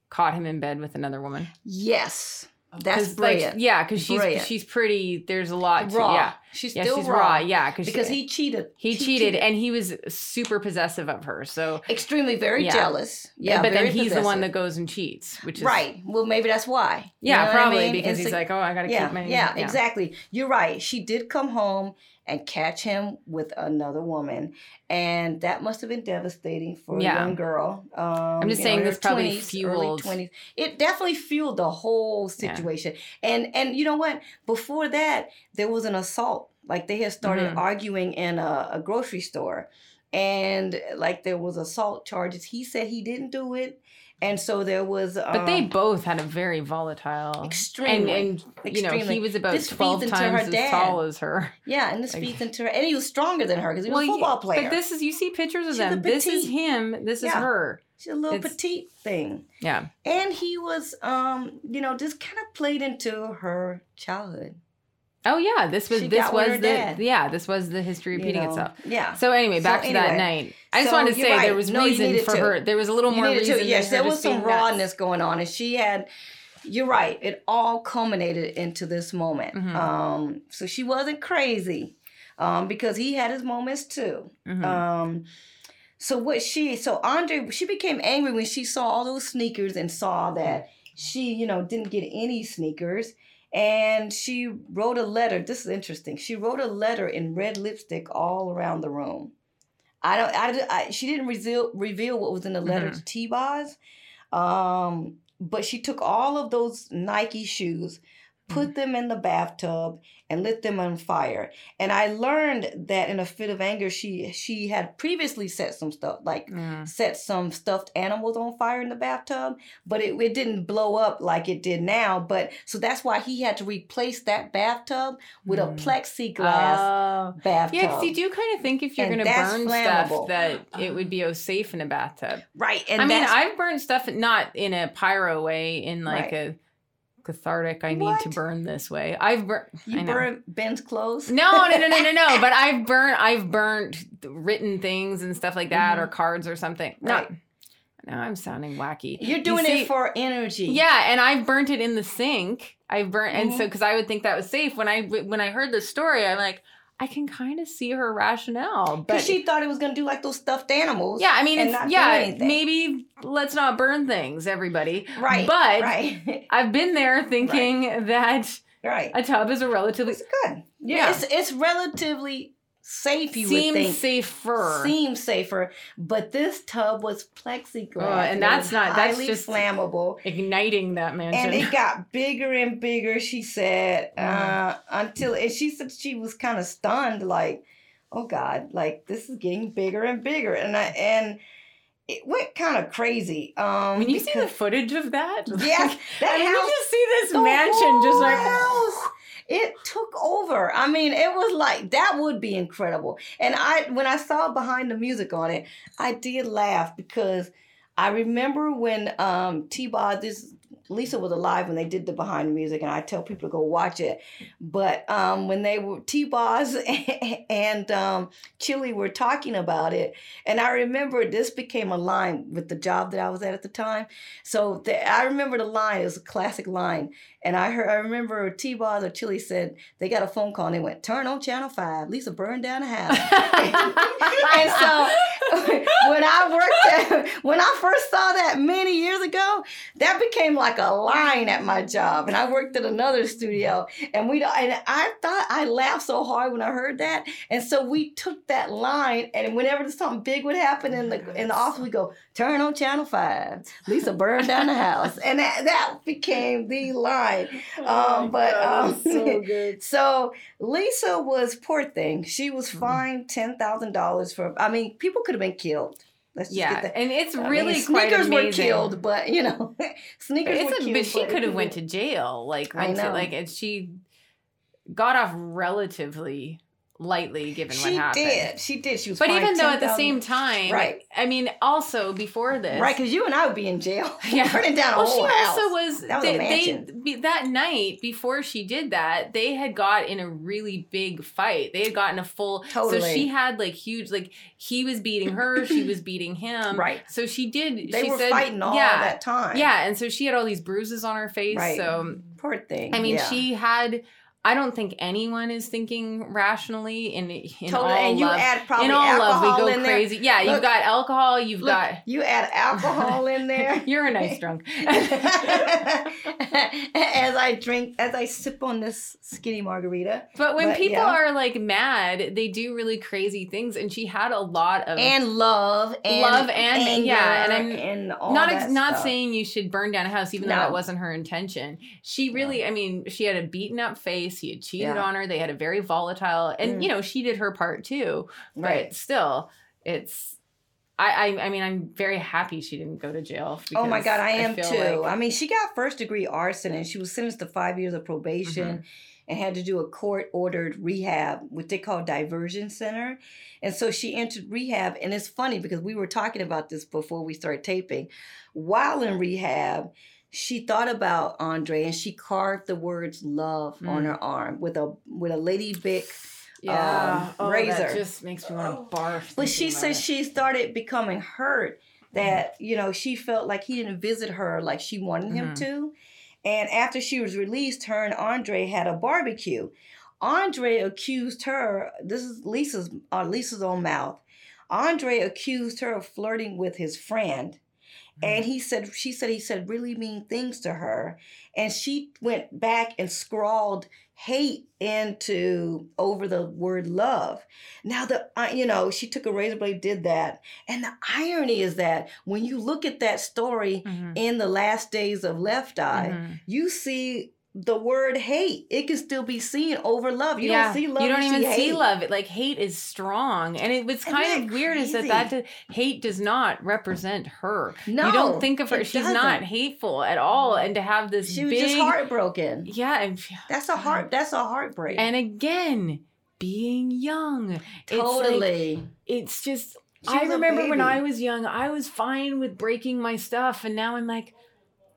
caught him in bed with another woman? Yes, that's 'Cause, like, yeah, because she's Brilliant. she's pretty. There's a lot. To, raw. Yeah, She's yeah, still she's raw. raw. Yeah, because he cheated. he She cheated, and he was super possessive of her. So extremely very Yeah. jealous. Yeah, but then he's the one that goes and cheats, which is right. Well, maybe that's why. You Yeah, know what I probably mean? because It's he's a- like, oh, I gotta yeah, keep my yeah, exactly. You're right. She did come home and catch him with another woman, and that must have been devastating for Yeah. a young girl. Um, I'm just saying in this probably 20s, fueled- early 20s. It definitely fueled the whole Yeah. situation. And and you know what? Before that, there was an assault. Like they had started Mhm. arguing in a, a grocery store, and like there was assault charges. He said he didn't do it, and so there was. But they um, both had a very volatile, Extremely, and and you know extremely. he was about This twelve times as tall as her. Yeah, and this Like- feeds into her, and he was stronger than her because he was a Well, football player. But this is you see pictures of She's them. This is him. This is Yeah. her. She's a little it's- petite thing, Yeah. and he was, um, you know, just kind of played into her childhood. Oh yeah. This was She this was the dad. yeah. This was the history you repeating know. itself. Yeah, So anyway, So back to that night. I just so wanted to say there was No, reason for to. her. There was a little you more reason. to. Yes, her there was some rawness going on, and she had. You're right. It all culminated into this moment. Mhm. Um, so she wasn't crazy, um, because he had his moments too. Mhm. Um, so what she so Andre she became angry when she saw all those sneakers and saw that she you know didn't get any sneakers and she wrote a letter. This is interesting. She wrote a letter in red lipstick all around the room. I don't. I, I she didn't reveal reveal what was in the letter Mhm. to T-Boz, um, but she took all of those Nike shoes, put them in the bathtub, and lit them on fire. And I learned that in a fit of anger, she she had previously set some stuff like Mm. set some stuffed animals on fire in the bathtub, but it, it didn't blow up like it did now. But so that's why he had to replace that bathtub with Mm. a plexiglass Oh. bathtub. Yeah, because you do kind of think if you're going to burn flammable. stuff that *gasps* it would be oh safe in a bathtub. right. And I mean, I've burned stuff not in a pyro way, in like Right. a cathartic. I need to burn this way. I've burnt. you I know. burn Ben's clothes. No, no, no, no, no, no. *laughs* But I've burnt. I've burnt written things and stuff like that, or cards or something. Mm-hmm. Right. No, now I'm sounding wacky. You're You doing see- it for energy. Yeah, and I've burnt it in the sink. I've burnt, and Mm-hmm. so because I would think that was safe. When I when I heard the story, I'm like, I can kind of see her rationale, but Because she thought it was gonna do like those stuffed animals. yeah, I mean, it's, yeah, maybe let's not burn things, everybody. Right. but right. I've been there *laughs* thinking that right. a tub is a relatively It's good. Yeah, Yeah. It's it's relatively safe. You would seems think. safer. Seems safer, but this tub was plexiglass, Oh, and that's not- that's just- flammable. igniting that mansion. And it got bigger and bigger. She said *laughs* uh, until, and she said she was kind of stunned, like, "Oh God, like this is getting bigger and bigger." And I and it went kind of crazy. Um, when you see the footage of that, *laughs* yeah, that I mean, you house just see this mansion just like house. It took over. I mean, it was like that would be incredible. And I when I saw behind the music on it, I did laugh because I remember when um T-Boz this Lisa was alive when they did the behind the music, and I tell people to go watch it. But um, when they were T Boz *laughs* and um, Chili were talking about it, and I remember this became a line with the job that I was at at the time. So the, I remember the line; it was a classic line. And I heard, I remember T Boz or Chili said they got a phone call and they went, "Turn on Channel Five, Lisa burned down the house." *laughs* and so *laughs* when I worked at, when I first saw that many years ago, that became like a line at my job. And I worked at another studio, and we and I thought I laughed so hard when I heard that. And so we took that line, and whenever something big would happen oh in the in the office, we go, "Turn on Channel Five, Lisa burned down the house," and that that became the line right. *laughs* Oh Um, but God, um, so *laughs* good. so Lisa was poor thing. She was Mm-hmm. fined ten thousand dollars for. I mean, people could have been killed. Let's just Yeah, get that. and it's I mean, really quite sneakers were killed, but you know, *laughs* sneakers It's were a, killed. but she could have went to jail. Like I went to know. like and she got off relatively lightly given what She happened. did. She did. She was. But even though at the $10,000 same time, Right. I mean, also before this, right? Because you and I would be in jail. *laughs* Yeah. burning down a well, whole she house. also was. That was a they, they mansion. be- that night before she did that, they had got in a really big fight. They had gotten a full. Totally. So she had like huge. Like he was beating her, she was *clears throat* beating him. Right. So she did. They she were said, fighting all yeah, that time. Yeah, and so she had all these bruises on her face. Right. So Poor thing. I mean, yeah. she had. I don't think anyone is thinking rationally in in Totally. all and you love. add probably in all love, we go in there. crazy. Yeah, you've got alcohol. You've Look, got. you add alcohol in *laughs* there. You're a nice drunk. *laughs* as I drink, as I sip on this skinny margarita, But when But, people yeah. are like mad, they do really crazy things, and she had a lot of and love, and Love and- anger, yeah, and I'm and all not ex- not saying you should burn down a house, even though No. that wasn't her intention. She really, I mean, she had a beaten up face. He had cheated Yeah. on her. They had a very volatile, and Mm. you know, she did her part too. right. But still, it's. I, I I mean, I'm very happy she didn't go to jail. Oh my God, I am feel too. like- I mean, she got first degree arson and she was sentenced to five years of probation Mm-hmm. and had to do a court ordered rehab, what they call diversion center. And so she entered rehab. And it's funny because we were talking about this before we started taping. While in rehab, she thought about Andre and she carved the words love on Mm. her arm with a with a lady Bic yeah, um, oh, razor. that just makes me want to barf. But she said it. she started becoming hurt that, you know, she felt like he didn't visit her like she wanted him Mhm. to. And after she was released, her and Andre had a barbecue. Andre accused her, this is Lisa's uh, Lisa's own mouth. Andre accused her of flirting with his friend. And he said, she said he said really mean things to her. And she went back and scrawled hate into over the word love. Now the uh, you know she took a razor blade, did that, and the irony is that when you look at that story Mhm. in the last days of Left Eye, Mhm. you see the word hate. It can still be seen over love. You yeah, don't see love. You don't even see hate. love. Like hate is strong, and it, was kind of weird is that that hate does not represent her. No, you don't think of her. She's not doesn't. hateful at all, and to have this She was big, just heartbroken. yeah, and, That's a heart. That's a heartbreak. and again, being young, It's like- totally. it's just. She I remember when. I was young, I was fine with breaking my stuff, and now I'm like,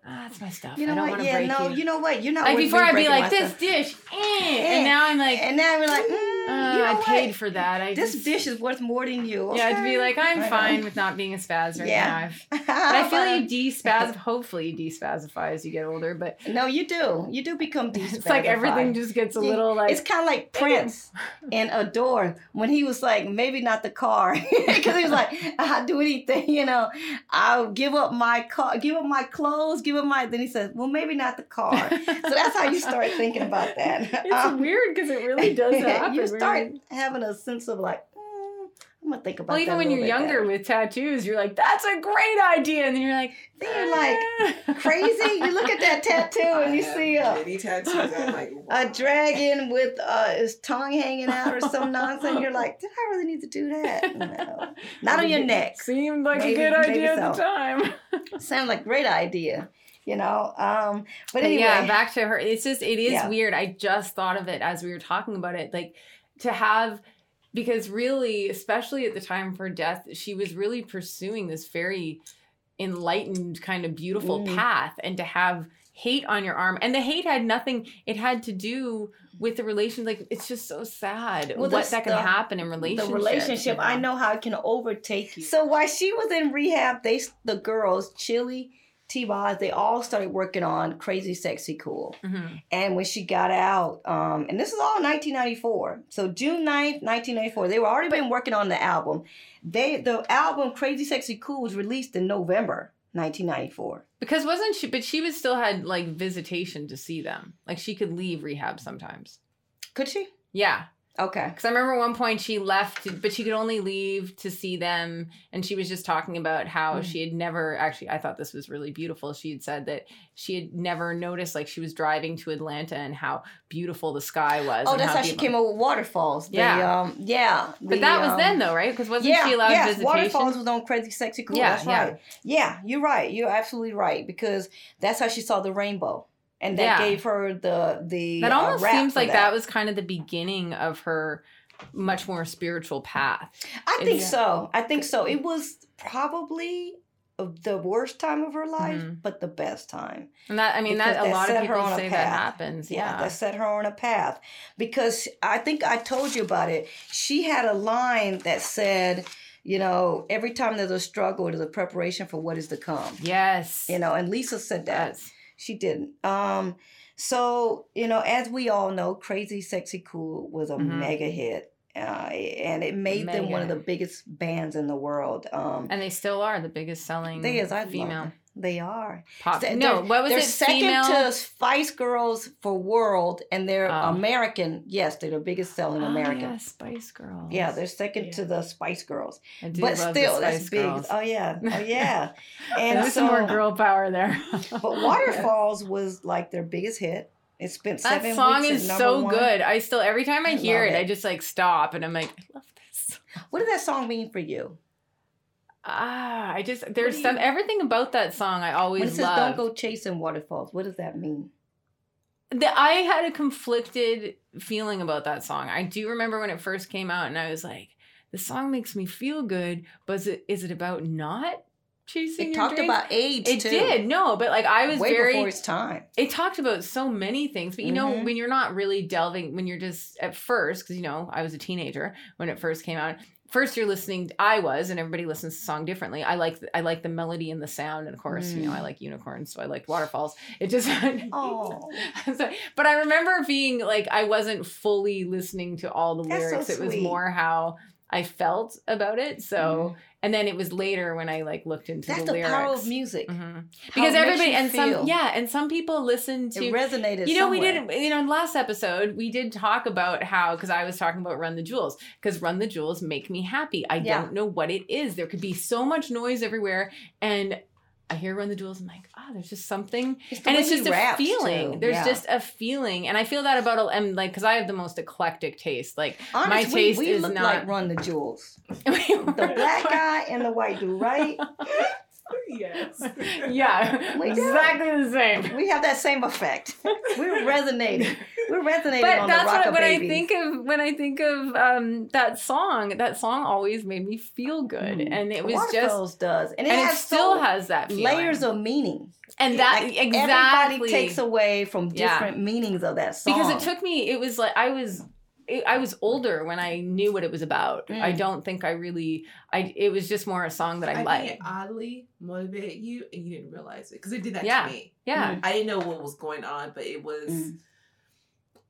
ah, that's my stuff. you know I don't what? Yeah, break no. you. You know what? You're not. like before, I'd be like, this stuff. dish, eh. Eh. and now I'm like, And now we're like, mm, uh, you know I what? paid for that. I This just- dish is worth more than you. Yeah, I'd be like, I'm fine with not being a spaz right Yeah. now. *laughs* But I feel you despaz. *laughs* Hopefully, you despazify as you get older. But No, you do. You do become *laughs* it's like everything just gets a little like. it's kind of like Prince in Adore when he was like, maybe not the car, because he was like, I'll do anything, you know, I'll give up my car, give up my clothes, give up my. Then he says, well, maybe not the car. so that's how you start thinking about that. *laughs* it's Um, weird because it really does *laughs* happen. you start you're- having a sense of like, mm, I'm gonna think about. Well, even that when you're younger better." with tattoos, you're like, "That's a great idea," and then you're like, Then you're like, crazy. You look at that tattoo and you I have see a. many tattoos. I'm like, *laughs* a dragon with uh, his tongue hanging out or some nonsense. You're like, did I really need to do that? No, not on your neck. Seemed like Maybe- a good maybe idea at the time. Sounds like great idea, you know. Um, but But yeah, back to her. It's just it is Yeah. weird. I just thought of it as we were talking about it, like to have because really, especially at the time of her death, she was really pursuing this very enlightened kind of beautiful Mm. path and to have hate on your arm and the hate had nothing it had to do with the relation like it's just so sad Well, what that can the- happen in relationship? the relationship, you I know? know how it can overtake you. So while she was in rehab, they the girls, Chili, T Boz, they all started working on Crazy Sexy Cool. Mhm. And when she got out, um, and this is all 1994. So June 9th, 1994, they were already been working on the album. They the album Crazy Sexy Cool was released in November 1994. because wasn't she but she was still had like visitation to see them like she could leave rehab sometimes Could she? yeah Okay. Because I remember one point she left, but she could only leave to see them. And she was just talking about how Mm. she had never actually, I thought this was really beautiful. She had said that she had never noticed, like, she was driving to Atlanta and how beautiful the sky was. Oh, that's how she came up with Waterfalls. The, Yeah. um, yeah. But the, that was um, then, though, right? Because wasn't yeah, she allowed yes, visitation? Waterfalls was on Crazy Sexy Cool. Yeah, that's yeah. right. Yeah, you're right. You're absolutely right because that's how she saw the rainbow, and that Yeah. gave her the the. that uh, almost rap seems like that. was kind of the beginning of her much more spiritual path. I think It's- so. I think so. It was probably the worst time of her life, Mhm. but the best time. And that, I mean, that a lot of people say that happens. Yeah, Yeah. that set her on a path because I think I told you about it. She had a line that said, you know, every time there's a struggle, there's a preparation for what is to come. yes. You know, and Lisa said that. Yes. She didn't. Um, so you know, as we all know, Crazy Sexy Cool was a Mhm. mega hit, uh, and it made them one of the biggest bands in the world. Um, And they still are the biggest selling they is I female. They are. pop. They're- no, what was they're it? second female. to Spice Girls for World, and they're Oh. American. Yes, they're the biggest selling Oh, American. yeah, Spice Girls. Yeah, they're second Yeah. to the Spice Girls. I do but love still, the that's Spice big. Girls. Oh yeah, *laughs* oh yeah. And There's so, some more girl power there. *laughs* but Waterfalls *laughs* was like their biggest hit. It spent that seven song weeks is so one. good. I still every time I, I hear love it, I just like stop and I'm like, I love this. What did that song mean for you? Ah, I just there's do some everything about that song I When always it says love. "Don't go chasing waterfalls," what does that mean? The- I had a conflicted feeling about that song. I do remember when it first came out, and I was like, "The song makes me feel good," but is it is it about not chasing? It talked dreams? about age It too. did no, but like I was way very. before its time. it talked about so many things, but you know Mhm. when you're not really delving, when you're just at first, because you know I was a teenager when it first came out. First, you're listening. I was, and everybody listens to the song differently. I like I like the melody and the sound, and of course, you know Mm. I like unicorns, so I liked waterfalls. It just *laughs* Oh, but I remember being like I wasn't fully listening to all the That's so lyrics. it was more how I felt about it. So and then it was later when I like looked into that's the the lyrics. power of music. Mhm. Because everybody and some yeah, and some people listen to it resonated. you know, we didn't. you know, in last episode, we did talk about how, because I was talking about Run the Jewels, because Run the Jewels make me happy. I Yeah. don't know what it is. There could be so much noise everywhere. And I hear Run the Jewels, I'm like, oh, there's just something. It's the and it's just a feeling. too. There's Yeah. just a feeling. And I feel that about, a- and like, because I have the most eclectic taste. Like, Honest, my taste we, is look not. like Run the Jewels. the *laughs* The black guy and the white dude, right? *laughs* yes. *laughs* yeah, We do. exactly the same. We have that same effect. We're *laughs* resonating. We're resonating but on that's the rock what when I think of when I think of um, that song. That song always made me feel good, Mm. and it was just does, and it and it still so has that feeling. layers of meaning. and that Like, exactly Everybody takes away from Yeah. different meanings of that song. because it took me. It was like I was. I was older when I knew what it was about. I Mm. don't think I really. I. It was just more a song that I, I liked. think it oddly motivated you, and you didn't realize it because it did that Yeah. to me. Yeah, Mm. I didn't know what was going on, but it was Mm.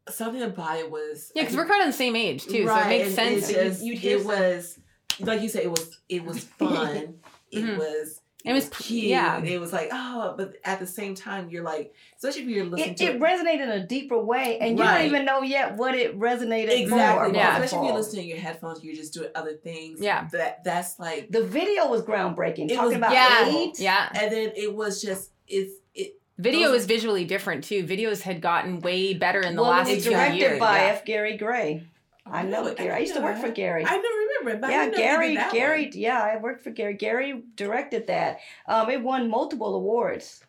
something about it was yeah, because we're kind of the same age too, so it Right, makes sense. It, just, you, you'd hear it was like you said, it was it was *laughs* fun. it Mhm. was. It was cute. yeah. It was like, oh, but at the same time, you're like, especially if you're listening It, to it resonated in a deeper way, and you don't even know yet what it resonated exactly. more. Yeah. Especially if you're listening to your headphones, you're just doing other things. Yeah. That that's like, The video was groundbreaking. It talking was- about yeah, AIDS. yeah. and then it was just it's it. Video Those- is visually different too. Videos had gotten way better in the well, last it was directed years. by yeah. F. Gary Gray. I know Really? Gary. I used to work for Gary. I don't remember it. But yeah, didn't know he did Gary. Gary. one. Yeah, I worked for Gary. Gary directed that. Um, it won multiple awards.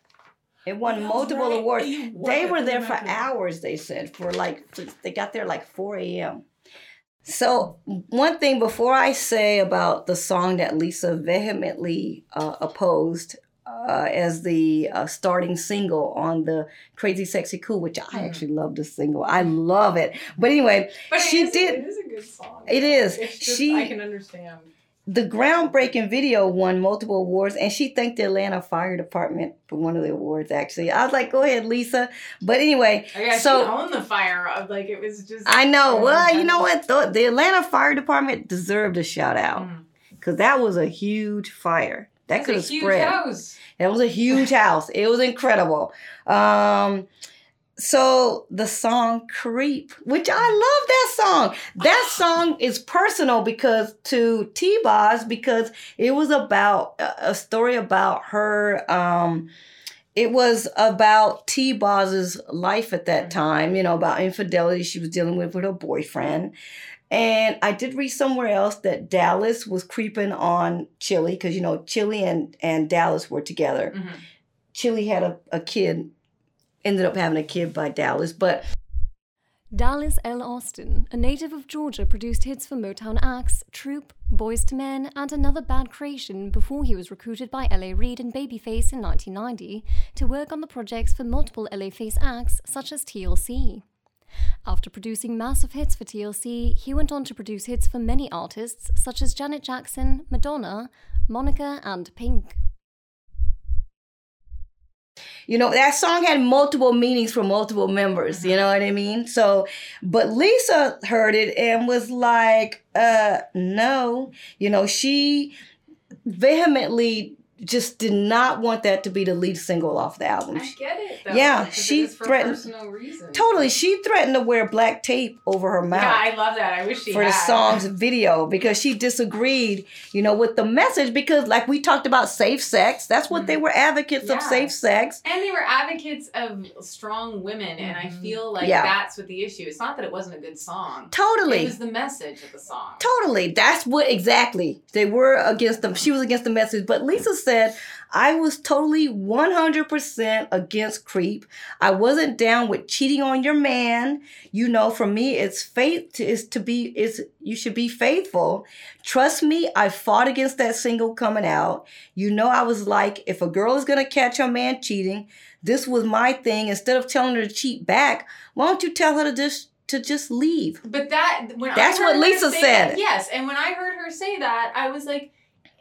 It won multiple right. awards. They were there for hours. They said for like they got there like four a.m. So one thing before I say about the song that Lisa vehemently uh, opposed, uh, as the uh, starting single on the Crazy Sexy Cool, which I Mhm. actually love the single. I love it. But anyway, But she is did- it is a good song. It is. Just, She- I can understand. the groundbreaking video won multiple awards, and she thanked the Atlanta Fire Department for one of the awards. Actually, I was like, "Go ahead, Lisa." But anyway, I guess So- she owned the fire. Of, like it was just. I know. Well, you know what? The, the Atlanta Fire Department deserved a shout out Mm. because that was a huge fire. That That's could have spread. house. It was a huge house. It was incredible. Um, so the song "Creep," which I love that song. That *sighs* song is personal because to T. Boz because it was about a story about her. Um, it was about T. Boz's life at that time. You know about infidelity she was dealing with with her boyfriend. And I did read somewhere else that Dallas was creeping on Chili because you know Chili and and Dallas were together. Mhm. Chili had a, a kid, ended up having a kid by Dallas, but Dallas L. Austin, a native of Georgia, produced hits for Motown acts, Troop, Boyz II Men, and Another Bad Creation before he was recruited by L.A. Reid and Babyface in 1990 to work on the projects for multiple LaFace acts such as TLC. After producing massive hits for TLC, he went on to produce hits for many artists such as Janet Jackson, Madonna, Monica, and Pink. you know that song had multiple meanings for multiple members. You know what I mean? So, but Lisa heard it and was like, "Uh, no." You know, she vehemently just did not want that to be the lead single off the album. I get it though. Yeah, she threatened- personal reasons. Totally, she threatened to wear black tape over her mouth. Yeah, I love that. I wish she for the song's video because she disagreed, you know, with the message because like we talked about safe sex, that's what they were advocates of Mm-hmm. Safe sex. And they were advocates of strong women, and I feel like Mm-hmm. Yeah. that's what the issue. It's not that it wasn't a good song. Totally, it was the message of the song. Totally. That's what exactly. They were against them. She was against the message. But Lisa said, I was totally 100% against creep. I wasn't down with cheating on your man. You know, for me, it's faith to, is to be, is you should be faithful. Trust me, I fought against that single coming out. You know, I was like, if a girl is going to catch her man cheating, this was my thing. Instead of telling her to cheat back, why don't you tell her to just, to just leave? But that when That's what Lisa said. that- yes, and when I heard her say that, I was like,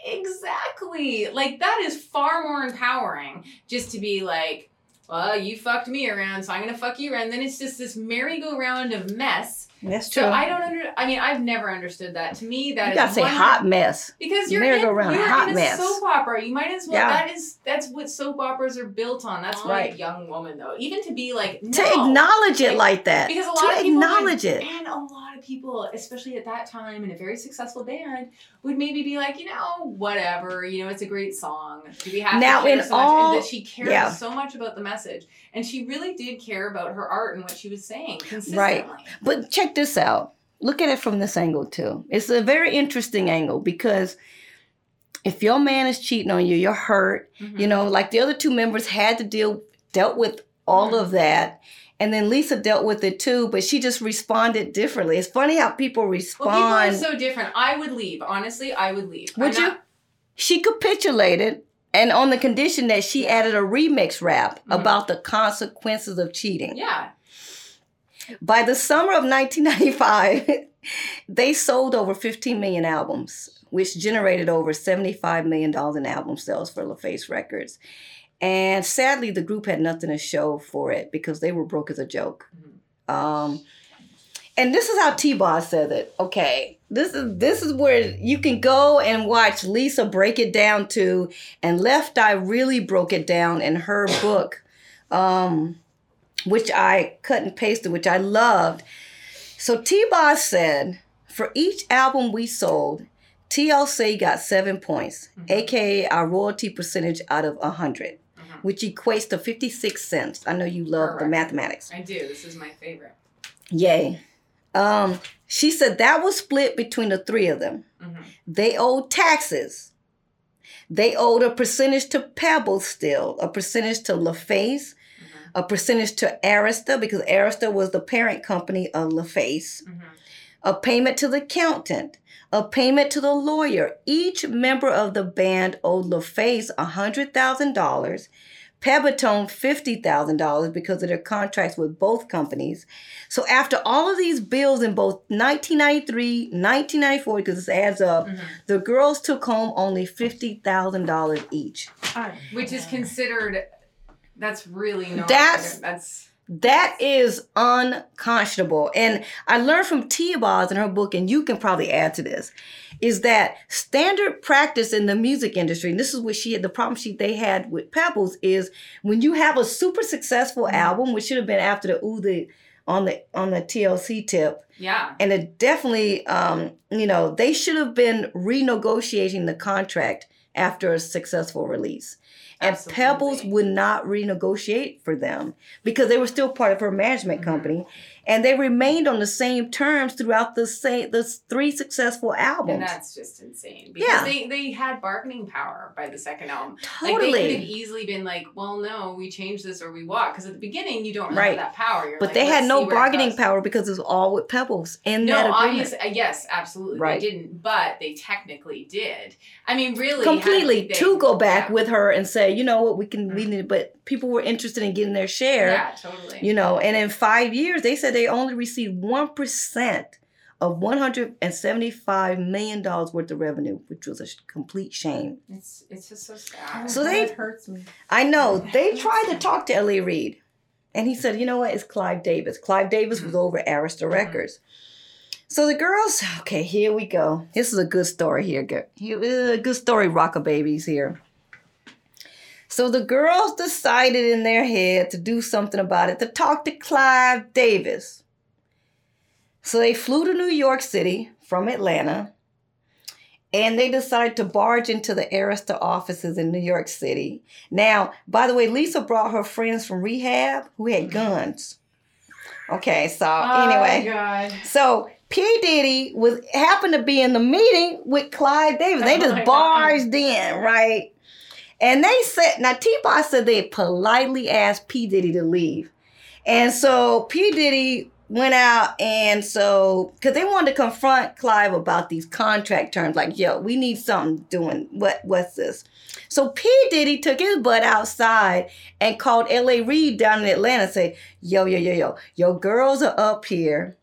exactly. Like that is far more empowering. Just to be like, well, you fucked me around, so I'm gonna fuck you around. Then it's just this merry-go-round of mess. That's true. So I don't under. I mean, I've never understood that. To me, that you is gotta say hot mess. Because you're Merry-go-round, in, you're hot in a mess. soap opera. You might as well. Yeah. That is that's what soap operas are built on. That's Right. a young woman though, even to be like no, to acknowledge it Like, like that. because a to lot of people acknowledge would, it. and a lot of people, especially at that time in a very successful band, would maybe be like, you know, whatever. You know, it's a great song. Do we have Now, to care in so much? all- And that she cared yeah. so much about the message, and she really did care about her art and what she was saying consistently. Right. But check this out. Look at it from this angle too. It's a very interesting angle because if your man is cheating on you, you're hurt. Mhm. You know, like the other two members had to deal dealt with all Mhm. of that. And then Lisa dealt with it too, but she just responded differently. It's funny how people respond. Well, people are so different. I would leave. Honestly, I would leave. Would I'm you? not- she capitulated and on the condition that she added a remix rap Mhm. about the consequences of cheating. Yeah. By the summer of 1995, *laughs* they sold over 15 million albums, which generated over $75 million in album sales for LaFace Records. And sadly, the group had nothing to show for it because they were broke as a joke. Um, and this is how T-Boz said it. Okay, this is this is where you can go and watch Lisa break it down to, and Left Eye really broke it down in her *coughs* book, um, which I cut and pasted, which I loved. So T-Boz said, for each album we sold, TLC got seven points, Mhm. aka our royalty percentage out of a 100, Mhm. Which equates to 56 cents. I know you love the mathematics. I do. This is my favorite. Yay. Um, she said that was split between the three of them. Mhm. They owed taxes. They owed a percentage to Pebble still, a percentage to LaFace, Mhm. a percentage to Arista because Arista was the parent company of LaFace. Mhm. a payment to the accountant, a payment to the lawyer. Each member of the band owed LaFace $100,000, Pebbitone $50,000 because of their contracts with both companies. So after all of these bills in both 1993, 1994, because this adds up, Mhm. the girls took home only $50,000 each. Which is considered. That's really not. That's- that's. That is unconscionable. And I learned from Tia Boz in her book, and you can probably add to this, is that standard practice in the music industry, and this is what she had the problem she they had with Pebbles, is when you have a super successful album, which should have been after the ooh the on the on the TLC tip, Yeah. and it definitely um, you know, they should have been renegotiating the contract after a successful release. And Absolutely. Pebbles would not renegotiate for them because they were still part of her management Mm-hmm. company, and they remained on the same terms throughout the same the three successful albums. And that's just insane. Because Yeah. they, they had bargaining power by the second album. Like they could have easily been like, well, no, we change this or we walk. Because at the beginning, you don't Right. have that power. You're But like, they had no see where it bargaining power because it was all with Pebbles in No, that agreement. obviously, uh, yes, absolutely, Right. they didn't, but they technically did. I mean, really, completely they- to go back yeah. with her and say, you know what, we can we Mhm. need, but people were interested in getting their share. Yeah, totally. You know, and in five years, they said they only received one percent of one hundred and seventy-five million dollars worth of revenue, which was a complete shame. it's it's just so sad. So they- That hurts me. I know *laughs* they tried to talk to L.A. Reid, and he said, "You know what? It's Clive Davis. Clive Davis was over Arista Mhm. Records." So the girls, okay, here we go. This is a good story here. Good, here- uh, good story, rocker babies here. So the girls decided in their head to do something about it, to talk to Clive Davis. So they flew to New York City from Atlanta, and they decided to barge into the Arista offices in New York City. Now, by the way, Lisa brought her friends from rehab who had guns. Okay, so Oh, anyway. God. So P. Diddy was happened to be in the meeting with Clive Davis. They Oh just God. barged in, right? And they said, now T-Boz said they politely asked P. Diddy to leave. And so P. Diddy went out and so because they wanted to confront Clive about these contract terms, like, yo, we need something doing. What what's this? So P. Diddy took his butt outside and called L.A. Reid down in Atlanta and say, yo, yo, yo, yo, your girls are up here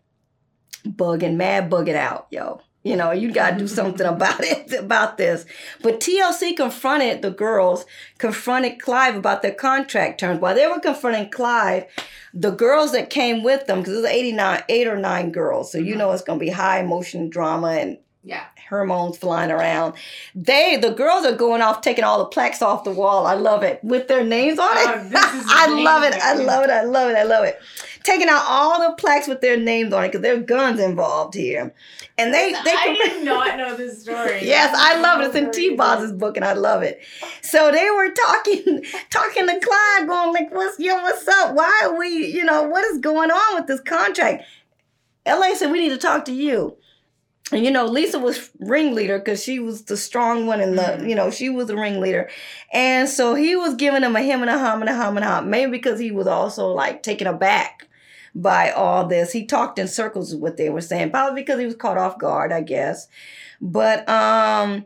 bugging, mad bugging out, yo. You know, you gotta do something about it, about this. But TLC confronted the girls, confronted Clive about their contract terms. While they were confronting Clive, the girls that came with them, because it was 89, eight or nine girls, so you know it's gonna be high emotion drama and Yeah. hormones flying around. They, the girls are going off, taking all the plaques off the wall. I love it with their names on it. Oh, *laughs* I love it. I love it. I love it. I love it. Taking out all the plaques with their names on it because there are guns involved here, and they they. I did not know this story. *laughs* Yes, I love it. It's in *laughs* T Boz's book, and I love it. So they were talking, *laughs* talking to Clive, going like, "What's yo? What's up? Why are we? You know, what is going on with this contract?" La said, "We need to talk to you." And you know, Lisa was ringleader because she was the strong one, and the Mhm. you know she was the ringleader, and so he was giving him a him and a hum and a hum and a hum. Maybe because he was also like taken aback by all this. He talked in circles of what they were saying, probably because he was caught off guard, I guess. But um,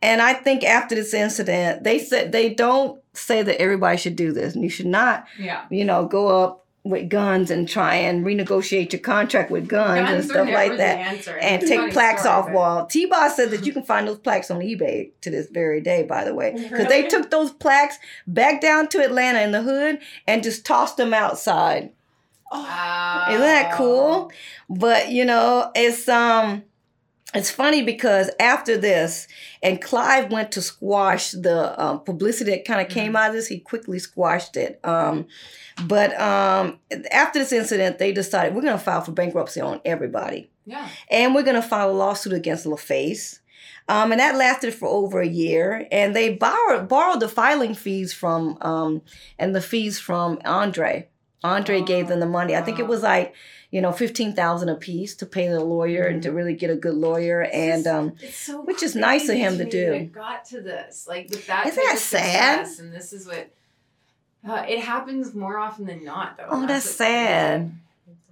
and I think after this incident, they said they don't say that everybody should do this, and you should not, Yeah. you know, go up with guns and try and renegotiate your contract with guns, and Guns are stuff like that answer. and It's take plaques story, off but- wall. T Boz said that you can find those plaques on eBay to this very day, by the way. Because they took those plaques back down to Atlanta in the hood and just tossed them outside. Oh. Isn't that cool? But you know, it's um it's funny because after this, and Clive went to squash the um, publicity that kind of came out of this. He quickly squashed it. Um, but um, after this incident, they decided we're going to file for bankruptcy on everybody Yeah. and we're going to file a lawsuit against LaFace. Um, and that lasted for over a year. And they borrowed borrowed the filing fees from um, and the fees from Andre. Andre gave them the money. I think it was like you know fifteen thousand a piece to pay the lawyer and to really get a good lawyer. And um, so which is nice of him to do. It got to this, like with that. Isn't that sad? And this is what. Uh, it happens more often than not, though. oh, that's what's sad.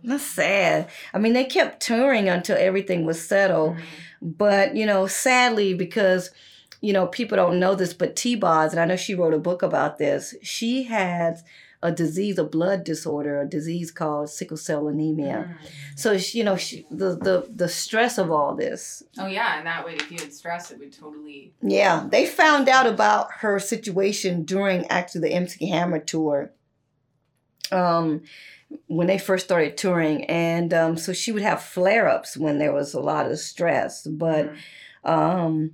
That's sad. I mean, they kept touring until everything was settled. Mm-hmm. But, you know, sadly, because, you know, people don't know this, but T Boz, and I know she wrote a book about this, she had a disease, a blood disorder, a disease called sickle cell anemia. Mm. So, she, you know, she, the, the, the stress of all this. Oh yeah, and that way, if you had stress, it would totally. Yeah, they found out about her situation during actually the MC Hammer tour. Um, when they first started touring, and um, so she would have flare ups when there was a lot of stress. But Mm. um,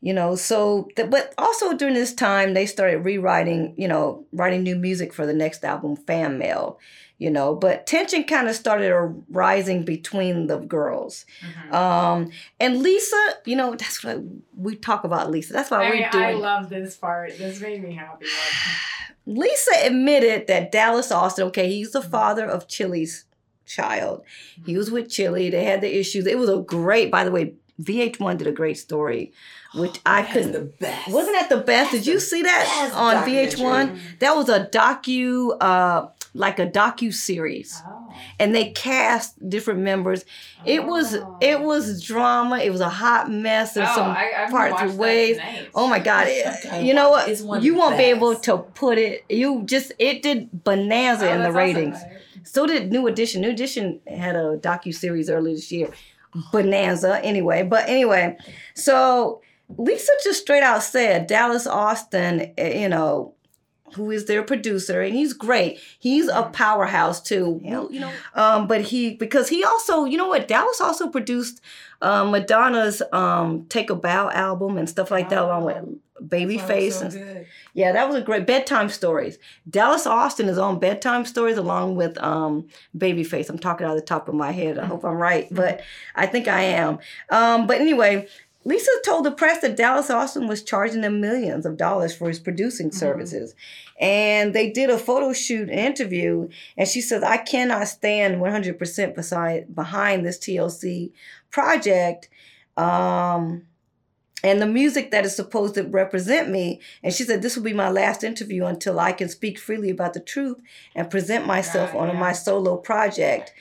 you know, so th- but also during this time they started rewriting, you know, writing new music for the next album, Fan Mail. You know, but tension kind of started a rising between the girls. Mhm. Um, and Lisa, you know, that's what we talk about Lisa. That's why I, we're mean, doing. I love this part. This made me happy. *sighs* Lisa admitted that Dallas Austin, okay, he's the father of Chili's child. He was with Chili. They had the issues. It was a great, by the way, VH1 did a great story, which I That is couldn't. the best. Wasn't that the best? That's Did you see that on. VH1? That was a docu, uh, like a docu series, Oh. and they cast different members. It was it was drama. It was a hot mess. There's oh, some I, parts of ways. Oh my God! It, you know what? You won't be able to put it. You just it did bonanza Oh, in the ratings. awesome. So did New Edition. New Edition had a docu series earlier this year, bonanza. Anyway, but anyway, so Lisa just straight out said Dallas Austin. eh, You know. Who is their producer and he's great. He's a powerhouse too. Well, you know, um, but he because he also, you know what, Dallas also produced um, Madonna's um, "Take a Bow" album and stuff like that, along with Babyface. so and yeah, that was a great bedtime stories. Dallas Austin is on bedtime stories along with um, Babyface. I'm talking out of the top of my head. I hope I'm right, but I think I am. Um, but anyway, Lisa told the press that Dallas Austin was charging them millions of dollars for his producing services. And they did a photo shoot interview, and she says, I cannot stand 100% beside, behind this TLC project. Um, and the music that is supposed to represent me. And she said, This will be my last interview until I can speak freely about the truth and present myself Right, on yeah. my solo project.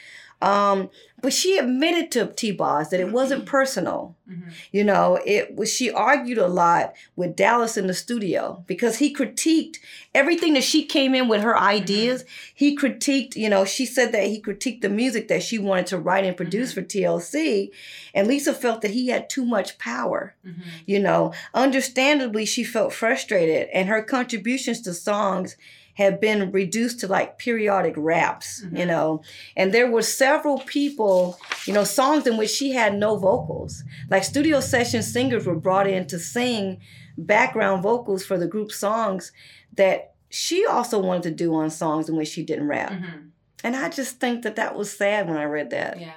Um, but she admitted to T Boz that it wasn't personal. Mhm. You know, it was she argued a lot with Dallas in the studio because he critiqued everything that she came in with her ideas. He critiqued, you know, she said that he critiqued the music that she wanted to write and produce for TLC. And Lisa felt that he had too much power. Mhm. You know, understandably, she felt frustrated, and her contributions to songs had been reduced to like periodic raps, you Mhm. know. And there were several people, you know, songs in which she had no vocals. Like studio session singers were brought in to sing background vocals for the group songs that she also wanted to do on songs in which she didn't rap. Mhm. And I just think that that was sad when I read that. Yeah.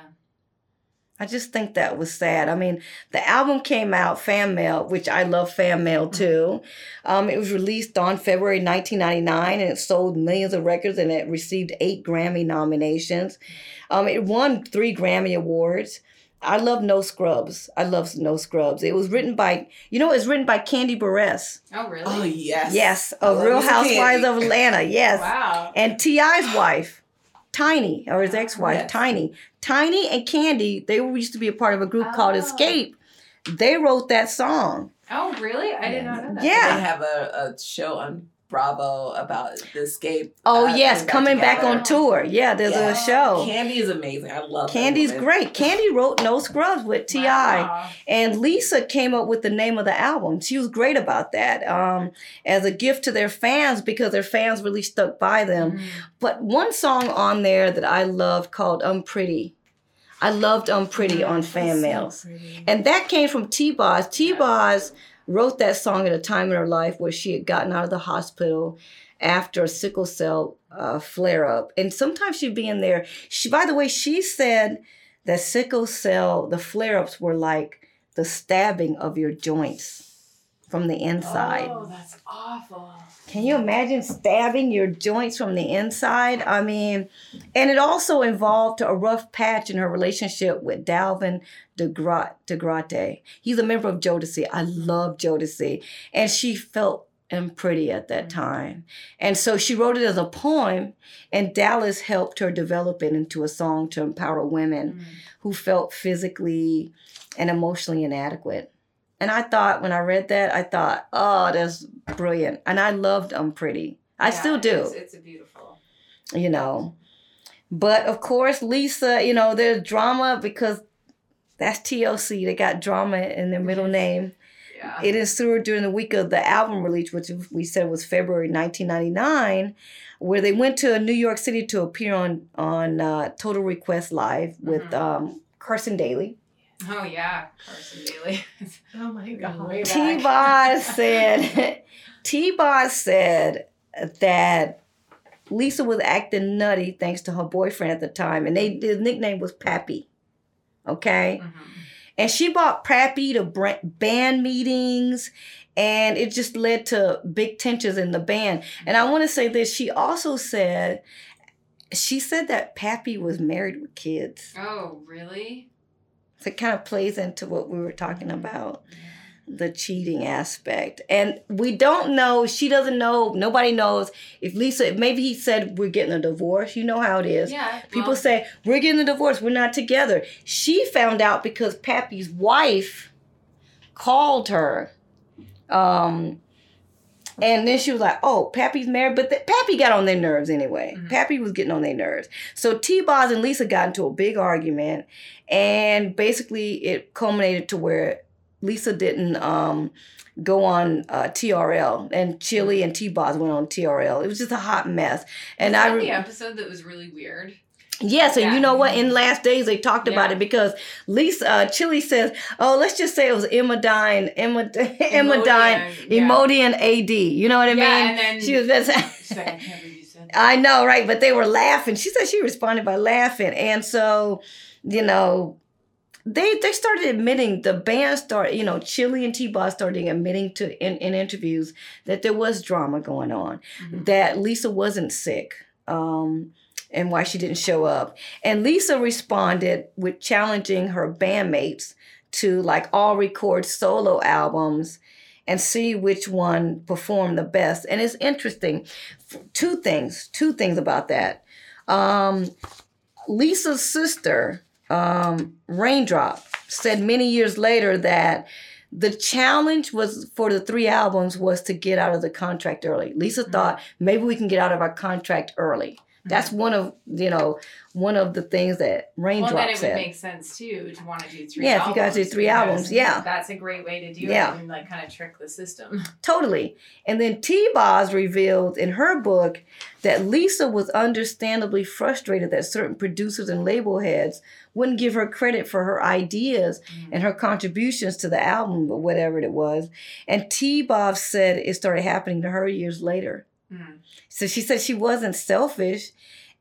I just think that was sad. I mean, the album came out, Fan Mail, which I love Fan Mail too. Um, it was released on February 1999 and it sold millions of records and it received eight Grammy nominations. Um, it won three Grammy Awards. I love No Scrubs. I love No Scrubs. It was written by, you know, it's written by Kandi Burruss. Oh really? Oh yes. Yes, I of Real me some Housewives of Atlanta. Yes. Wow. And T.I.'s wife, Tiny, or his ex wife, Yes. Tiny. Tiny and Kandi, they used to be a part of a group called Oh. Xscape. They wrote that song. Oh really? I did not know that. Yeah. They have a, a show on Bravo about the Xscape. Oh, uh, yes, coming back on tour. Yeah, there's Yeah. a show. Kandi is amazing. I love Kandi's great. Kandi wrote No Scrubs with T.I. Wow. And Lisa came up with the name of the album. She was great about that um, as a gift to their fans because their fans really stuck by them. Mhm. But one song on there that I loved called Unpretty. I loved Unpretty on Fan Mail. And that came from T Boz. T Boz wrote that song at a time in her life where she had gotten out of the hospital after a sickle cell uh, flare up. And sometimes she'd be in there. She, by the way, she said that sickle cell, the flare ups were like the stabbing of your joints from the inside. Oh, that's awful. Can you imagine stabbing your joints from the inside? I mean, and it also involved a rough patch in her relationship with Dalvin DeGra- DeGrate. He's a member of Jodeci. I love Jodeci. And she felt and pretty at that time. And so she wrote it as a poem, and Dallas helped her develop it into a song to empower women Mm. who felt physically and emotionally inadequate. And I thought, when I read that, I thought, oh, that's brilliant. And I loved Unpretty. I Yeah, still do It's, it's a beautiful. you know. But of course, Lisa, you know, there's drama because that's TLC. They got drama in their middle name. Yeah. It ensued during the week of the album release, which we said was February 1999, where they went to New York City to appear on on uh, Total Request Live with Mhm. um, Carson Daly. Oh yeah, Carson Daly. *laughs* Oh my God. T back. Boz said, *laughs* T Boz said that Lisa was acting nutty thanks to her boyfriend at the time, and they his nickname was Pappy. Okay, Mhm. and she brought Pappy to band meetings, and it just led to big tensions in the band. And I want to say this: she also said. She said that Pappy was married with kids. Oh really? So it kind of plays into what we were talking about the cheating aspect. And we don't know, she doesn't know, nobody knows if Lisa, maybe he said, We're getting a divorce. You know how it is. Yeah. People well, say, We're getting a divorce, we're not together. She found out because Pappy's wife called her. Um, and then she was like, "Oh, Pappy's married," but the, Pappy got on their nerves anyway. Mhm. Pappy was getting on their nerves. So T. Boz and Lisa got into a big argument, and basically it culminated to where Lisa didn't um, go on uh, TRL, and Chili and T. Boz went on TRL. It was just a hot mess. And was I re- the episode that was really weird. Yes, and Yeah. you know what? In last days, they talked about it because Lisa uh, Chili says, "Oh, let's just say it was Emma Dine, Emma, Emma Dine, yeah. Emodian AD." You know what I mean? Yeah, and then she was. Just, like, I can't believe you said that. I know, right? But they were laughing. She said she responded by laughing, and so, you know, they they started admitting the band started, you know, Chili and T-Boz started admitting to in, in interviews that there was drama going on, Mhm. that Lisa wasn't sick. Um, and why she didn't show up. And Lisa responded with challenging her bandmates to like all record solo albums and see which one performed the best. And it's interesting. Two things, two things about that. Um, Lisa's sister, um, Raindrop, said many years later that the challenge was for the three albums was to get out of the contract early. Lisa Mhm. thought maybe we can get out of our contract early. That's uh-huh. one of you know one of the things that Raindrop Well, then it would make sense too to want to do three. Yeah, if you guys do three albums, yeah. that's a great way to do Yeah. it and like kind of trick the system. *laughs* Totally. And then T Boz revealed in her book that Lisa was understandably frustrated that certain producers and label heads wouldn't give her credit for her ideas mm. and her contributions to the album or whatever it was. And T Boz said it started happening to her years later. Mm. So she said she wasn't selfish.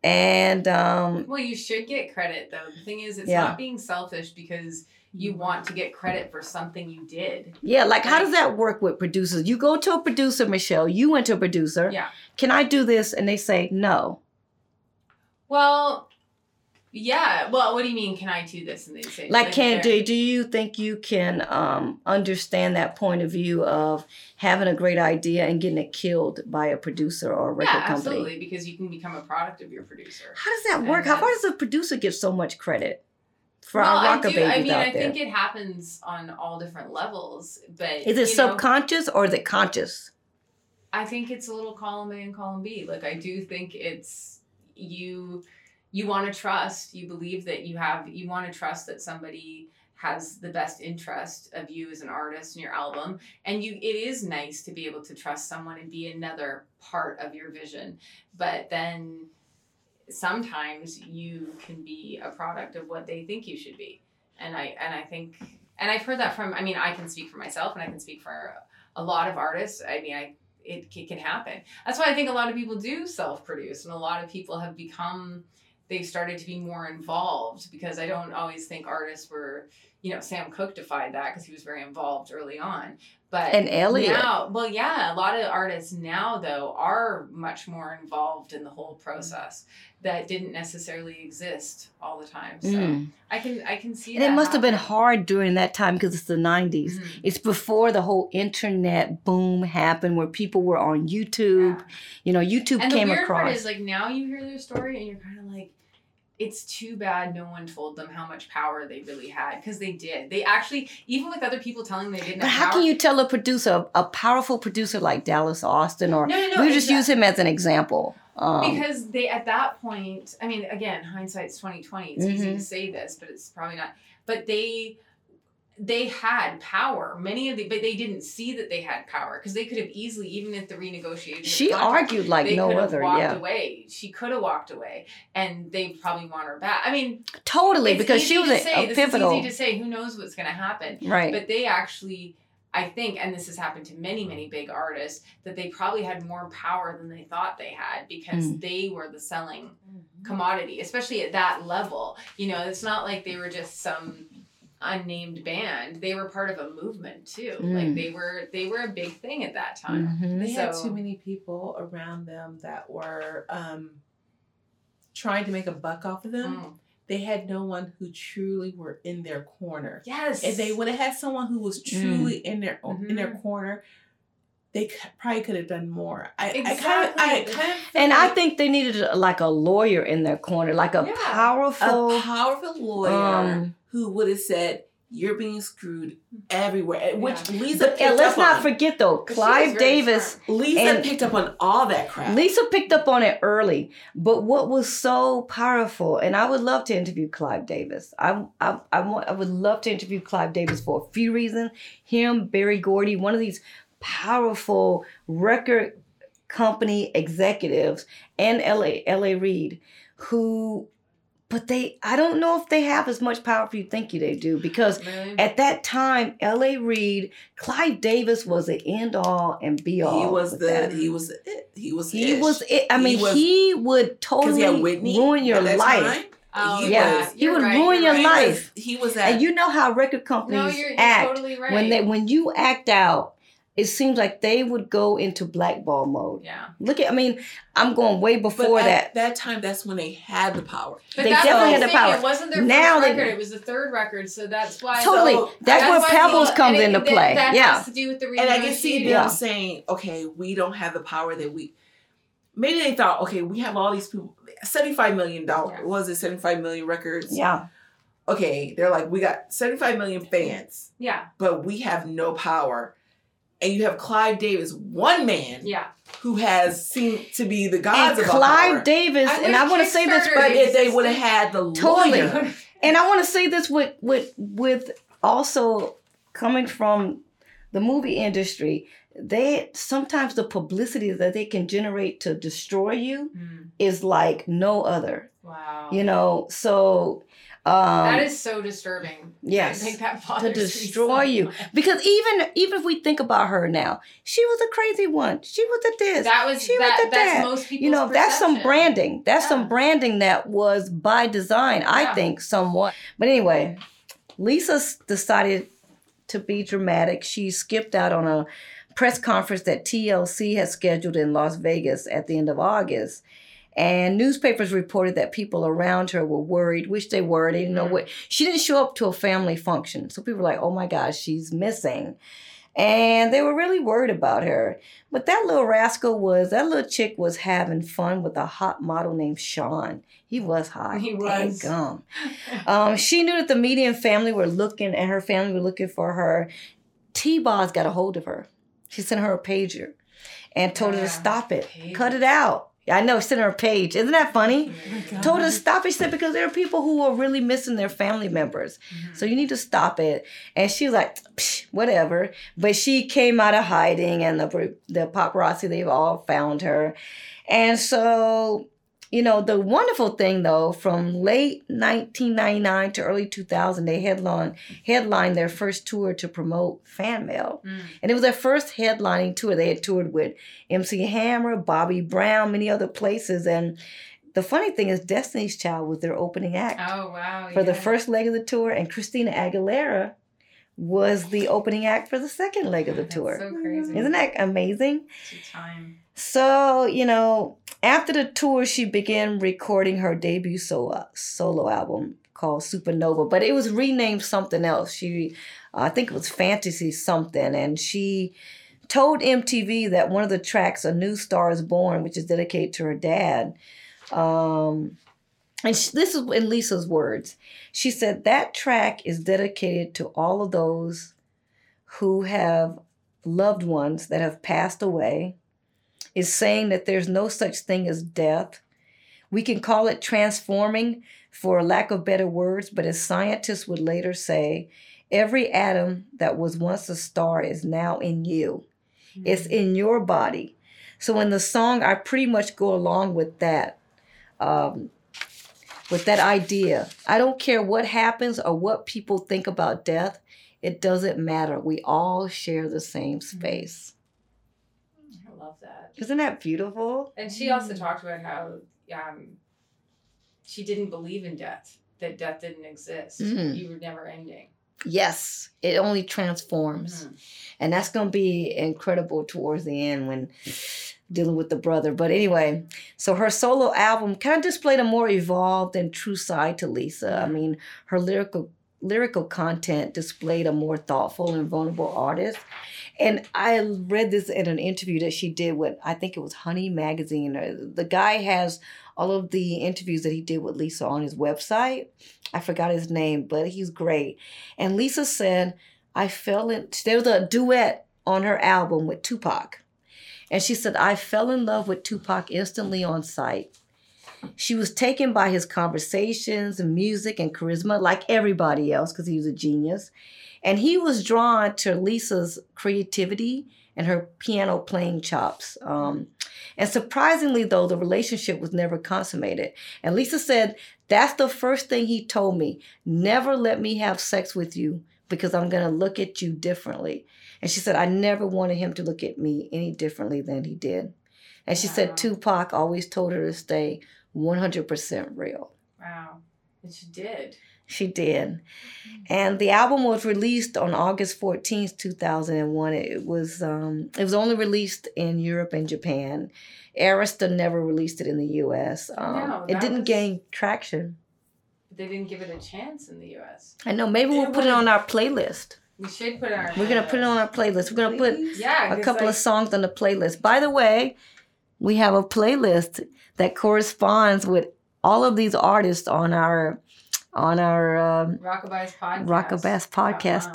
And um, Well, you should get credit though. The thing is, it's Yeah. not being selfish because you want to get credit for something you did. yeah, like how does that work with producers? You go to a producer, Michelle, you went to a producer. Yeah. Can I do this? And they say no. Well, yeah. Well, what do you mean? Can I do this? And they say like can do, do you think you can um, understand that point of view of having a great idea and getting it killed by a producer or a record Yeah, company absolutely. Because you can become a product of your producer. how does that work how far does a producer get so much credit for well, our I rocker do. babies I mean, I there think it happens on all different levels, but is it you know, subconscious or is it conscious I think it's a little column A and column B. Like I do think it's you you want to trust, you believe that you have you want to trust that somebody has the best interest of you as an artist and your album and you it is nice to be able to trust someone and be another part of your vision. But then sometimes you can be a product of what they think you should be. And I and I think and I've heard that from I mean I can speak for myself and I can speak for a lot of artists. I mean I it, it can happen. That's why I think a lot of people do self-produce, and a lot of people have become they've started to be more involved because I don't always think artists were, you know, Sam Cooke defied that because he was very involved early on. But And Elliot. now, well, yeah, a lot of artists now though are much more involved in the whole process that didn't necessarily exist all the time. So Mm. I can I can see And that it must have been hard during that time because it's the 90s. Mhm. It's before the whole internet boom happened where people were on YouTube. Yeah. You know, YouTube And came the weird across. part is like now you hear their story and you're kind of like, it's too bad no one told them how much power they really had because they did. They actually, even with other people telling them they didn't but have how power. can you tell a producer, a powerful producer like Dallas Austin, or No, no, no. we just use him as an example? Um, because they at that point i mean again hindsight's 2020 it's easy Mhm. to say this but it's probably not but they they had power many of the but they didn't see that they had power because they could have easily even if the renegotiation she contract, argued like they no could have other. walked Yeah, away she could have walked away and they probably want her back i mean totally. it's Because easy she was to a, say, a this pivotal. is easy to say who knows what's going to happen right. but they actually i think and this has happened to many many big artists that they probably had more power than they thought they had because Mm. they were the selling commodity especially at that level you know it's not like they were just some unnamed band they were part of a movement too like Mm. they were they were a big thing at that time Mhm. They had too many people around them that were um, trying to make a buck off of them. Mm. They had no one who truly were in their corner. yes If they would have had someone who was Mm. truly in their in their corner, they c- probably could have done more. I, I kind of, I Exactly. kind of, And I think they needed a, like a lawyer in their corner, like a Yeah. powerful. a powerful lawyer um, who would have said, "You're being screwed everywhere," which Yeah. Lisa but picked uh, let's up not on. forget though, But Clive Davis. smart. Lisa and- picked up on all that crap. Lisa picked up on it early, but what was so powerful, and I would love to interview Clive Davis. I, I, I, want, I would love to interview Clive Davis for a few reasons. Him, Berry Gordy, one of these powerful record company executives, and LA, LA Reid, who, but they, I don't know if they have as much power as you think you they do, because Really? at that time, L.A. Reid, Clive Davis was the end all and be all. he was the that. he was it. He was He ish. was. It, I He mean, was- he would totally he Whitney ruin your life, time. oh, he yeah, was- he would right, ruin your right. life. He was at and you know how record no companies you're, you're act totally right when they when you act out. It seems like they would go into blackball mode. yeah Look at, I mean, I'm going way but before at that. that time. That's when they had the power. But They that's definitely had the power. It wasn't their Now first they- record; it was the third record. So that's why. Totally, So, that's that's where Pebbles comes it- into play. That yeah, has to do with the And I can see them. Yeah. saying, "Okay, we don't have the power that we." Maybe they thought, "Okay, we have all these people. Seventy-five million dollars. Yeah. Was it seventy-five million records? yeah. Okay, they're like, we got seventy-five million fans, Yeah, but we have no power." And you have Clive Davis, one man yeah. who has seemed to be the And gods of all Clive power. Davis, I and I want to say this, But if they would have had the Totally. lawyer, and I want to say this with with with also coming from the movie industry, they sometimes the publicity that they can generate to destroy you Mm, is like no other. wow. You know, so um that is so disturbing. yes. I think that to destroy you because even even if we think about her now, she was a crazy one. She was a this. That was she was that, the that's that. most people's you know that's some branding that's Yeah. some branding that was by design i Yeah. think somewhat but anyway lisa decided to be dramatic she skipped out on a press conference that tlc had scheduled in las vegas at the end of august and newspapers reported that people around her were worried which they were they didn't know Mhm. what she didn't show up to a family function so people were like oh my gosh she's missing and they were really worried about her but that little rascal was that little chick was having fun with a hot model named Sean. He was hot. He was. Gum. *laughs* Um, she knew that the media and family were looking, and her family were looking for her. T-Boz got a hold of her. She sent her a pager and told her to stop it, pager. cut it out. I know, sent her a page. Isn't that funny? Oh told her to stop it. She said because there are people who are really missing their family members. Mm-hmm. So you need to stop it. And she was like, Psh, whatever. But she came out of hiding and the the paparazzi, they've all found her. And so, you know, the wonderful thing though, from late 1999 to early 2000, they headline headlined their first tour to promote fan mail. Mm. And it was their first headlining tour. They had toured with MC Hammer, Bobby Brown, many other places. And the funny thing is, Destiny's Child was their opening act Oh wow. for the first leg of the tour, and Christina Aguilera was the opening act for the second leg of the That's tour. so crazy. Isn't that amazing? It's time. So, you know, after the tour, she began recording her debut solo, solo album called Supernova, but it was renamed something else. She, I think it was Fantasy something, and she told MTV that one of the tracks, A New Star is Born, which is dedicated to her dad, um, and sh this is in Lisa's words. She said that track is dedicated to all of those who have loved ones that have passed away is saying that there's no such thing as death. We can call it transforming for lack of better words, but as scientists would later say, every atom that was once a star is now in you. It's in your body. So in the song, I pretty much go along with that, um, with that idea. I don't care what happens or what people think about death. It doesn't matter. We all share the same space. I love that. Isn't that beautiful? And she also talked about how um, she didn't believe in death, that death didn't exist. Mhm. You were never ending. Yes, it only transforms. Mhm. And that's going to be incredible towards the end when dealing with the brother. But anyway, so her solo album kind of displayed a more evolved and true side to Lisa. I mean, her lyrical lyrical content displayed a more thoughtful and vulnerable artist. And I read this in an interview that she did with I think it was Honey magazine. The guy has all of the interviews that he did with Lisa on his website. I forgot his name, but he's great. And Lisa said, I fell in, there was a duet on her album with Tupac. And she said, I fell in love with Tupac instantly on sight. She was taken by his conversations and music and charisma, like everybody else, because he was a genius. And he was drawn to Lisa's creativity and her piano playing chops. Um, and surprisingly, though, the relationship was never consummated. And Lisa said, That's the first thing he told me. Never let me have sex with you because I'm going to look at you differently. And she said, I never wanted him to look at me any differently than he did. And she Wow. said, Tupac always told her to stay 100% real. Wow. And she did. She did. And the album was released on August 14th, 2001. It was um, it was only released in Europe and Japan. Arista never released it in the US. Um, know, it didn't was- gain traction. They didn't give it a chance in the US. I know. Maybe we'll put it on our playlist. We should put it on our We're gonna put it on our playlist. We're gonna put Please? Yeah. a couple like, of songs on the playlist. By the way, we have a playlist that corresponds with all of these artists on our on our um, Rockabye's podcast.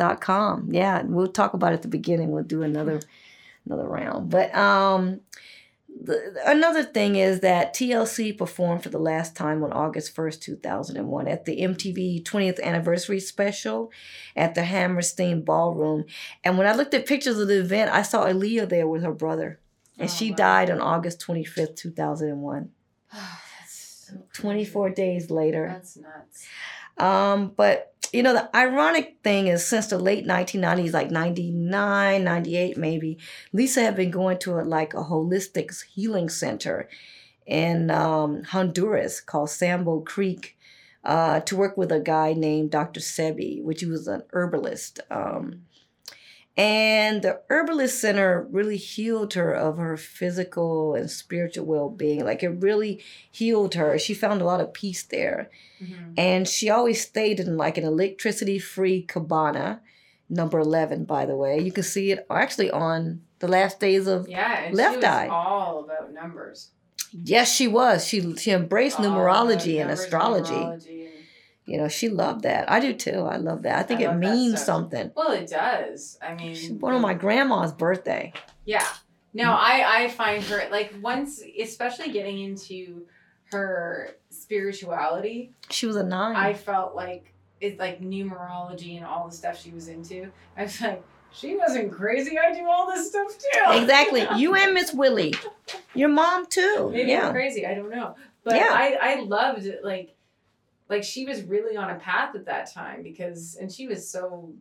Yeah, we'll talk about it at the beginning. We'll do another another round. But um the, another thing is that TLC performed for the last time on August 1st, 2001 at the MTV 20th anniversary special at the Hammerstein Ballroom. And when I looked at pictures of the event, I saw Aaliyah there with her brother. And Oh, she wow. died on August 25th, 2001. *sighs* That's so 24 crazy. days later. That's nuts. Um, but you know, the ironic thing is since the late 1990s, like 99, 98 maybe, Lisa had been going to a, like a holistic healing center in um, Honduras called Sambo Creek uh, to work with a guy named Dr. Sebi, which he was an herbalist. Um, and the herbalist center really healed her of her physical and spiritual well-being. Like it really healed her. She found a lot of peace there Mhm. and she always stayed in like an electricity free cabana number 11 by the way you can see it actually on the last days of Yeah, Left she was Eye. all about numbers. yes she was she she embraced All numerology and numbers, astrology numerology, you know she loved that i do too i love that i think I it means something Well, it does. I mean, She's one of my grandma's birthday Yeah. No, mm. I I find her like once, especially getting into her spirituality, she was a nine I felt like it's like numerology and all the stuff she was into. I was like, she wasn't crazy. I do all this stuff too. exactly *laughs* you and miss willie your mom too Maybe I'm crazy. I don't know. But Yeah. I I loved it. Like like she was really on a path at that time because and she was so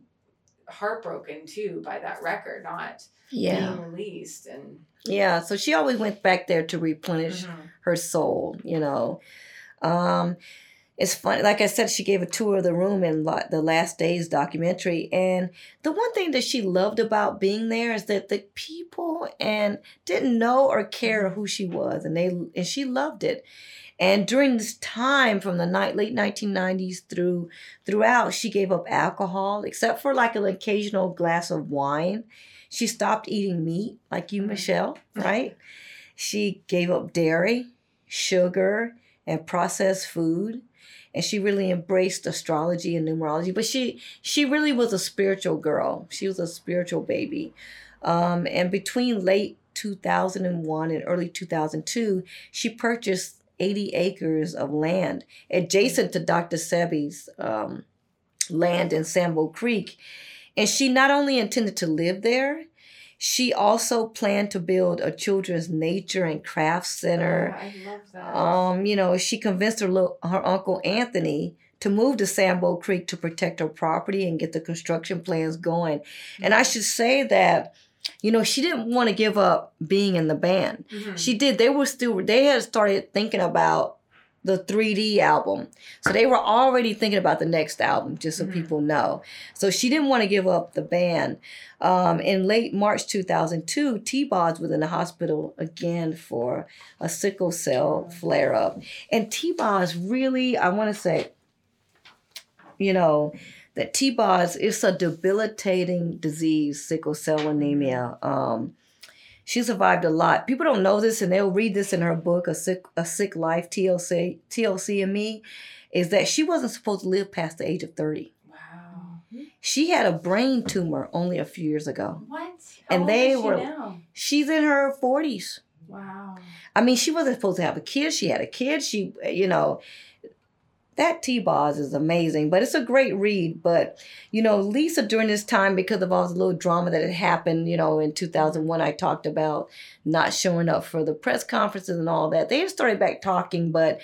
heartbroken too by that record not yeah being released and yeah so she always went back there to replenish Mhm. her soul, you know. Um, it's funny. Like I said, she gave a tour of the room in la- the Last Days documentary, and the one thing that she loved about being there is that the people and didn't know or care who she was, and they and she loved it. And during this time, from the night, late 1990s through throughout, she gave up alcohol, except for like an occasional glass of wine. She stopped eating meat, like you, Michelle, right? She gave up dairy, sugar, and processed food and she really embraced astrology and numerology. But she she really was a spiritual girl. She was a spiritual baby. Um, and between late 2001 and early 2002 she purchased 80 acres of land adjacent to dr sebi's um, land in sambo creek and she not only intended to live there she also planned to build a children's nature and craft center. Oh, I love that. Um, you know, she convinced her little, her uncle Anthony to move to Sambo Creek to protect her property and get the construction plans going. And I should say that, you know, she didn't want to give up being in the band. Mhm. She did. They were still. They had started thinking about the 3D album, so they were already thinking about the next album. Just so Mhm. people know. So she didn't want to give up the band. Um, in late March 2002, T-Boz was in the hospital again for a sickle cell flare up. And T-Boz really, I want to say, you know, that T-Boz is a debilitating disease, sickle cell anemia. Um, she survived a lot. People don't know this, and they'll read this in her book, "A Sick A Sick Life." TLC TLC and me, is that she wasn't supposed to live past the age of thirty. Wow. She had a brain tumor only a few years ago. What? And old they is she were- now? She's in her forties. Wow. I mean, she wasn't supposed to have a kid. She had a kid. She, you know, that T Boz is amazing, but it's a great read. But, you know, Lisa, during this time, because of all the little drama that had happened, you know, in 2001, I talked about not showing up for the press conferences and all that. They had started back talking, but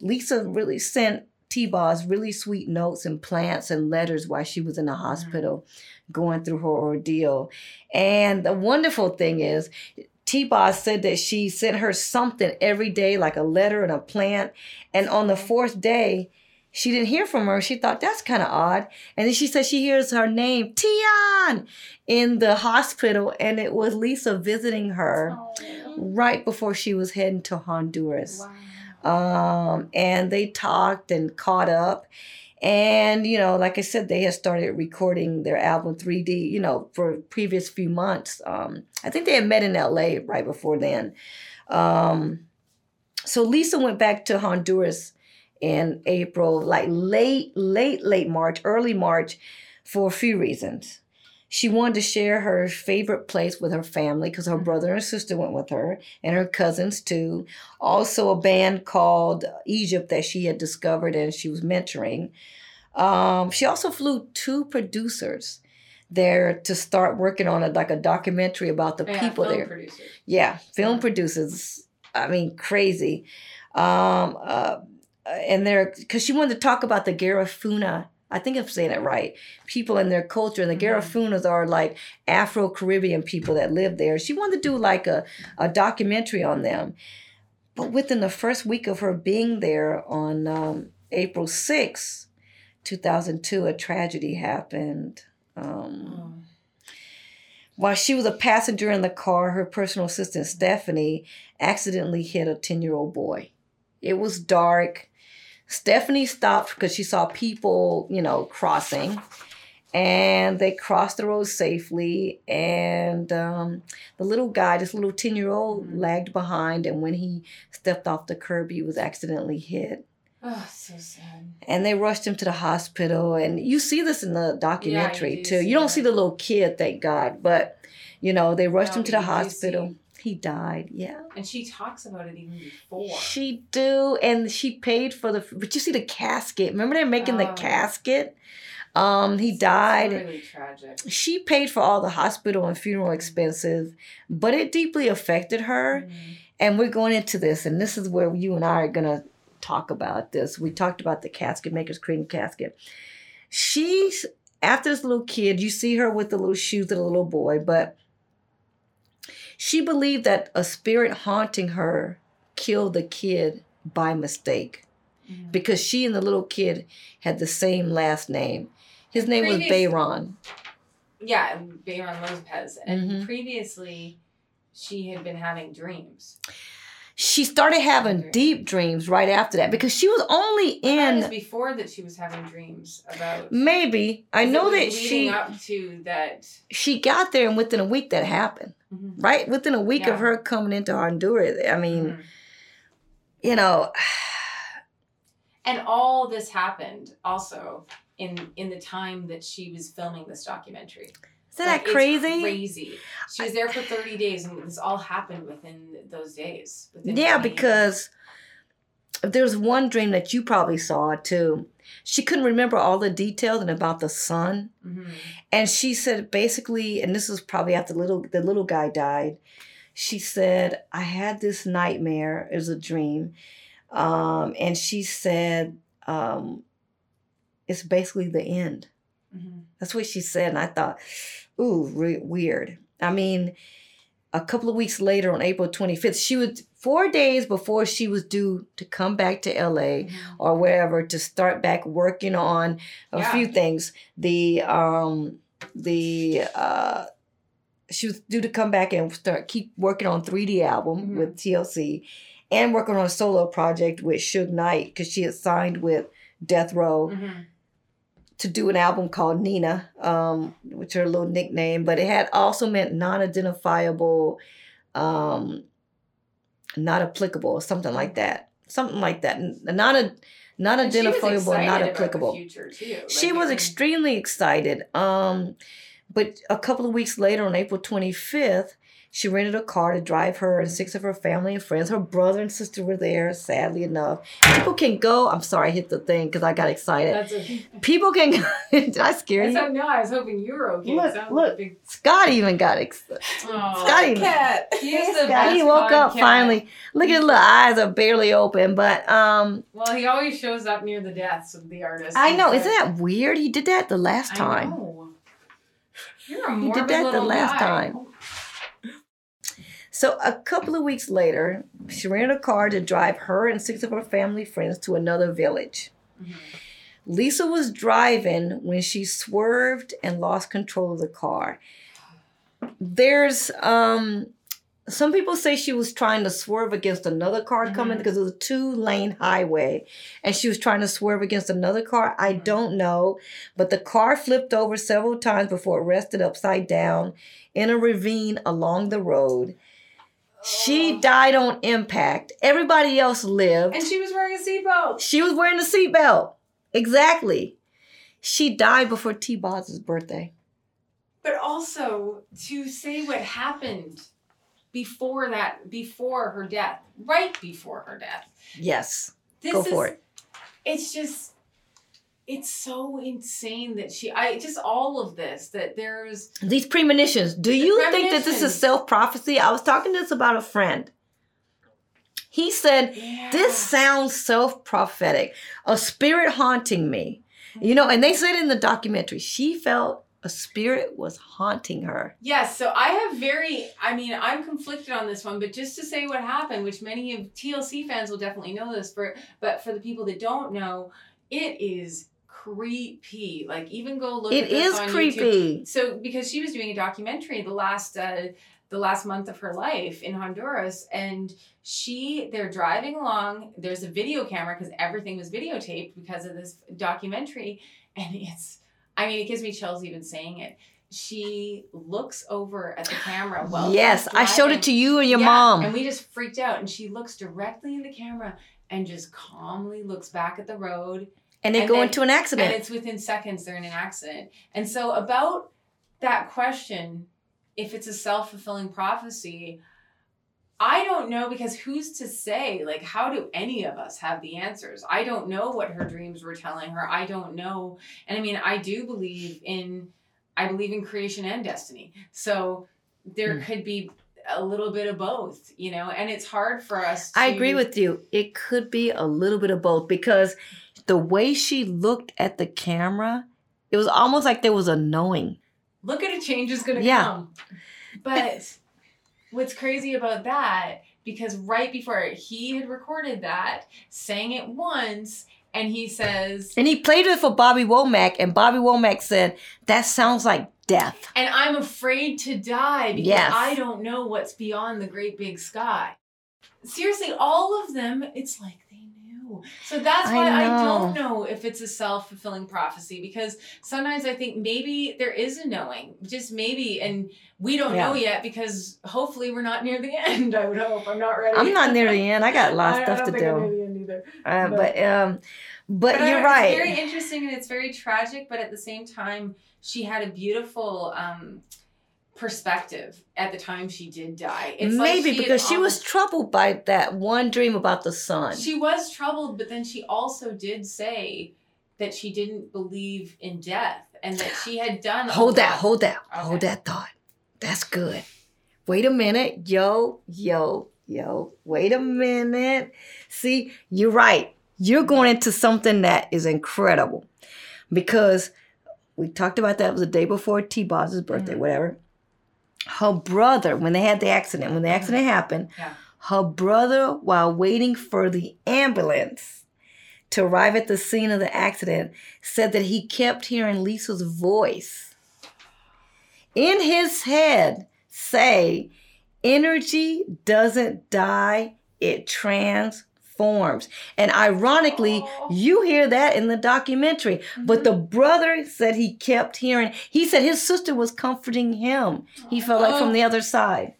Lisa really sent T Boz really sweet notes and plants and letters while she was in the mm-hmm. hospital going through her ordeal. And the wonderful thing is, T Boz said that she sent her something every day, like a letter and a plant. And on the fourth day, she didn't hear from her. She thought that's kind of odd. And then she said she hears her name, Tionne, in the hospital. And it was Lisa visiting her right before she was heading to Honduras. Wow. Um, and they talked and caught up. And, you know, like I said, they had started recording their album 3D, you know, for previous few months. Um, I think they had met in LA right before then. Um, so Lisa went back to Honduras in April, like late, late, late March, early March, for a few reasons. She wanted to share her favorite place with her family because her brother and sister went with her and her cousins too. Also, a band called Egypt that she had discovered and she was mentoring. Um, she also flew two producers there to start working on a, like a documentary about the Yeah, people film there. producers. Yeah, film producers. I mean, crazy. Um, uh, and they're because she wanted to talk about the Garifuna. I think I'm saying it right. People in their culture, and the Mhm. Garifunas are like Afro Caribbean people that live there. She wanted to do like a, a documentary on them. But within the first week of her being there on um, April 6, 2002, a tragedy happened. Um, Oh. while she was a passenger in the car, her personal assistant Stephanie accidentally hit a 10 year old boy. It was dark. Stephanie stopped because she saw people, you know, crossing. And they crossed the road safely. And um, the little guy, this little 10 year old, Mhm. lagged behind. And when he stepped off the curb, he was accidentally hit. Oh, so sad. And they rushed him to the hospital. And you see this in the documentary do too. You don't that. see the little kid, thank God. But, you know, they rushed No, him to the hospital. He died. Yeah. And she talks about it even before. She do, and she paid for the. But you see the casket. Remember they're making the Oh. casket. Um, he died. really tragic. She paid for all the hospital and funeral expenses, but it deeply affected her. Mhm. And we're going into this, and this is where you and I are gonna talk about this. We talked about the casket makers creating casket. She's after this little kid, you see her with the little shoes of the little boy, but she believed that a spirit haunting her killed the kid by mistake. Mhm. because she and the little kid had the same last name. His And name was previous- Bayron. Yeah, Bayron Lopez. And Mhm. previously, she had been having dreams. She started having deep dreams right after that because she was only That in before that she was having dreams about. maybe I know that she up to that. she got there and within a week that happened. Mhm. Right? Within a week Yeah. of her coming into Honduras. I mean, Mhm. you know, *sighs* And all this happened also in in the time that she was filming this documentary. Isn't Like, that crazy? Crazy. She was there for 30 days and this all happened within those days. within Yeah, 20. because there's one dream that you probably saw too. She couldn't remember all the details and about the son. Mhm. And she said basically, and this was probably after the little the little guy died. She said, I had this nightmare, it was a dream. Um, and she said, um, it's basically the end. Mhm. That's what she said. And I thought, ooh, re- weird. I mean, a couple of weeks later on April 25th, she was four days before she was due to come back to LA Mhm. or wherever to start back working on a Yeah. few things. The um the uh she was due to come back and start keep working on 3D album Mhm. with TLC and working on a solo project with Suge Knight because she had signed with Death Row Mhm. To do an album called Nina, um, which a little nickname, but it had also meant non-identifiable, um, not applicable, something like that. Something like that. N- Non not And she was identifiable, not applicable. future, too. She was extremely excited. Um, but a couple of weeks later, on April 25th, she rented a car to drive her and six of her family and friends. Her brother and sister were there, sadly enough. People can go. I'm sorry, I hit the thing because I got excited. That's a, People can go. *laughs* Did I scare you? no, I was hoping you were okay. Look, look. big- Scott even got excited. Aw. Scotty- Cat. *laughs* He the Scott, he woke up podcast. finally. Look at his little eyes are barely open, but um, Well, he always shows up near the deaths of the artists. I know. Isn't that weird? He did that the last I time. know. You're a morbid He did that the last guy. time. So a couple of weeks later, she rented a car to drive her and six of her family friends to another village. Mhm. Lisa was driving when she swerved and lost control of the car. There's um some people say she was trying to swerve against another car coming Mhm. because it was a two lane highway and she was trying to swerve against another car. I Mhm. don't know, but the car flipped over several times before it rested upside down in a ravine along the road. She died on impact. Everybody else lived. And she was wearing a seatbelt. She was wearing a seatbelt. Exactly. She died before T. Boz's birthday. But also to say what happened before that, before her death, right before her death. Yes. This Go is, for it. It's just, it's so insane that she, I just all of this that there's These premonitions. Do you think that this is self prophecy? I was talking to this about a friend. He said, yeah. This sounds self prophetic. A spirit haunting me. You know, and they mm-hmm. said in the documentary, she felt a spirit was haunting her. Yes, so I have very, I mean, I'm conflicted on this one, but just to say what happened, which many of TLC fans will definitely know this, for but for the people that don't know, it is creepy. Like even go look. It is on YouTube. creepy. So because she was doing a documentary the last uh, the last month of her life in Honduras, and she they're driving along. There's a video camera because everything was videotaped because of this documentary, and it's. I mean, it gives me chills even saying it. She looks over at the camera. Well, yes, I showed it to you and your yeah, mom. And we just freaked out. And she looks directly in the camera and just calmly looks back at the road. And they and go then- into an accident. And it's within seconds they're in an accident. And so, about that question, if it's a self fulfilling prophecy, I don't know because who's to say? Like, how do any of us have the answers? I don't know what her dreams were telling her. I don't know. And I mean, I do believe in, I believe in creation and destiny. So there Hmm. could be a little bit of both, you know, and it's hard for us to. I agree with you. It could be a little bit of both because the way she looked at the camera, it was almost like there was a knowing. look at a change is going to Yeah. come. But what's crazy about that because right before he had recorded that, sang it once, and he says, And he played it for Bobby Womack, and Bobby Womack said, That sounds like death. and I'm afraid to die because Yes. I don't know what's beyond the great big sky. Seriously, all of them, it's like So that's why I, know. don't know if it's a self fulfilling prophecy because sometimes I think maybe there is a knowing, just maybe, and we don't Yeah. know yet because hopefully we're not near the *laughs* end. I would hope. I'm not ready. I'm not near the end. I got a lot of I- *laughs* I stuff to do. near the end either. Uh, but- but um, but, I- you're It's right. It's very interesting and it's very tragic, but at the same time, she had a beautiful um, perspective at the time she did die. It's like Maybe she because she was troubled by that one dream about the sun. she was troubled, but then she also did say that she didn't believe in death and that she had done. hold that, lot- hold that, hold that thought. That's good. Wait a minute. Yo, yo, yo. Wait a minute. See, you're right. You're going into something that is incredible because we talked about that it was the day before T Boz's birthday, Mhm. whatever. Her brother, when they had the accident, when the mm-hmm. accident happened, Yeah. her brother, while waiting for the ambulance to arrive at the scene of the accident, said that he kept hearing Lisa's voice in his head say, Energy doesn't die, it transforms. And ironically, you hear that in the documentary. But the mm-hmm. brother said he kept hearing, he said his sister was comforting him. He felt like from the other side.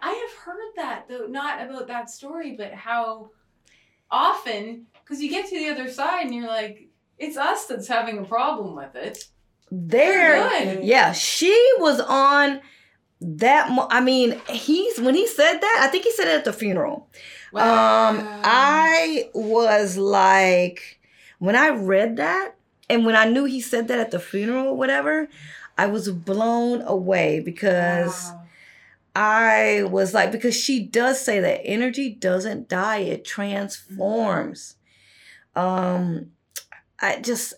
I have heard that though, not about that story, but how often because you get to the other side and you're like, it's us that's having a problem with it. There, Good. yeah, she was on that. Mo- I mean, he's when he said that. I think he said it at the funeral. Um, I was like, when I read that, and when I knew he said that at the funeral, or whatever, I was blown away because Wow. I was like, because she does say that energy doesn't die; it transforms. Um, I just,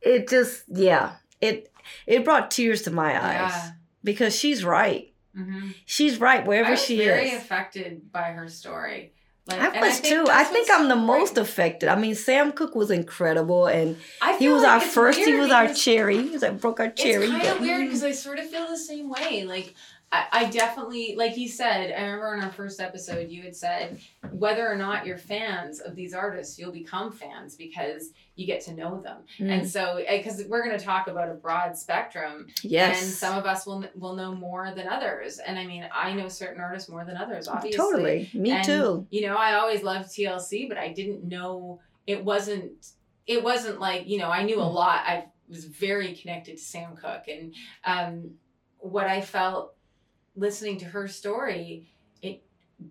it just, yeah, it it brought tears to my eyes Yeah. because she's right. Mhm. She's right I wherever was she very is. affected by her story. Like, I was think too. I think I'm the so most great. affected. I mean, Sam Cooke was incredible, and he was like our first. He was our cherry. He was like broke our cherry. It's kind of weird mm. because I sort of feel the same way. Like I, I definitely, like you said, I remember in our first episode, you had said whether or not you're fans of these artists, you'll become fans because you get to know them. Mm, And so, because we're going to talk about a broad spectrum, yes, and some of us will will know more than others. And I mean, I know certain artists more than others, obviously. totally. Me And, too. You know, I always loved TLC, but I didn't know it wasn't. It wasn't like you know I knew a Mm. lot. I was very connected to Sam Cooke, and um, what I felt listening to her story, it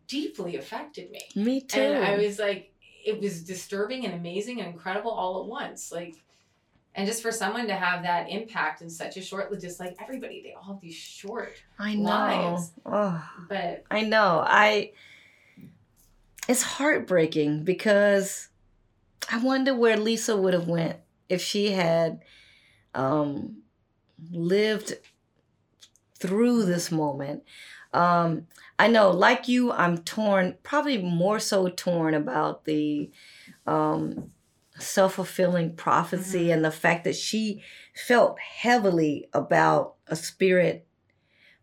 deeply affected me. Me too. And I was like, it was disturbing and amazing and incredible all at once. Like, and just for someone to have that impact in such a short, just like everybody, they all have these short, I know. lives. Oh, but I know. I. It's heartbreaking because I wonder where Lisa would have went if she had um, lived through this moment. Um, I know, like you, I'm torn, probably more so torn about the um, self fulfilling prophecy and the fact that she felt heavily about a spirit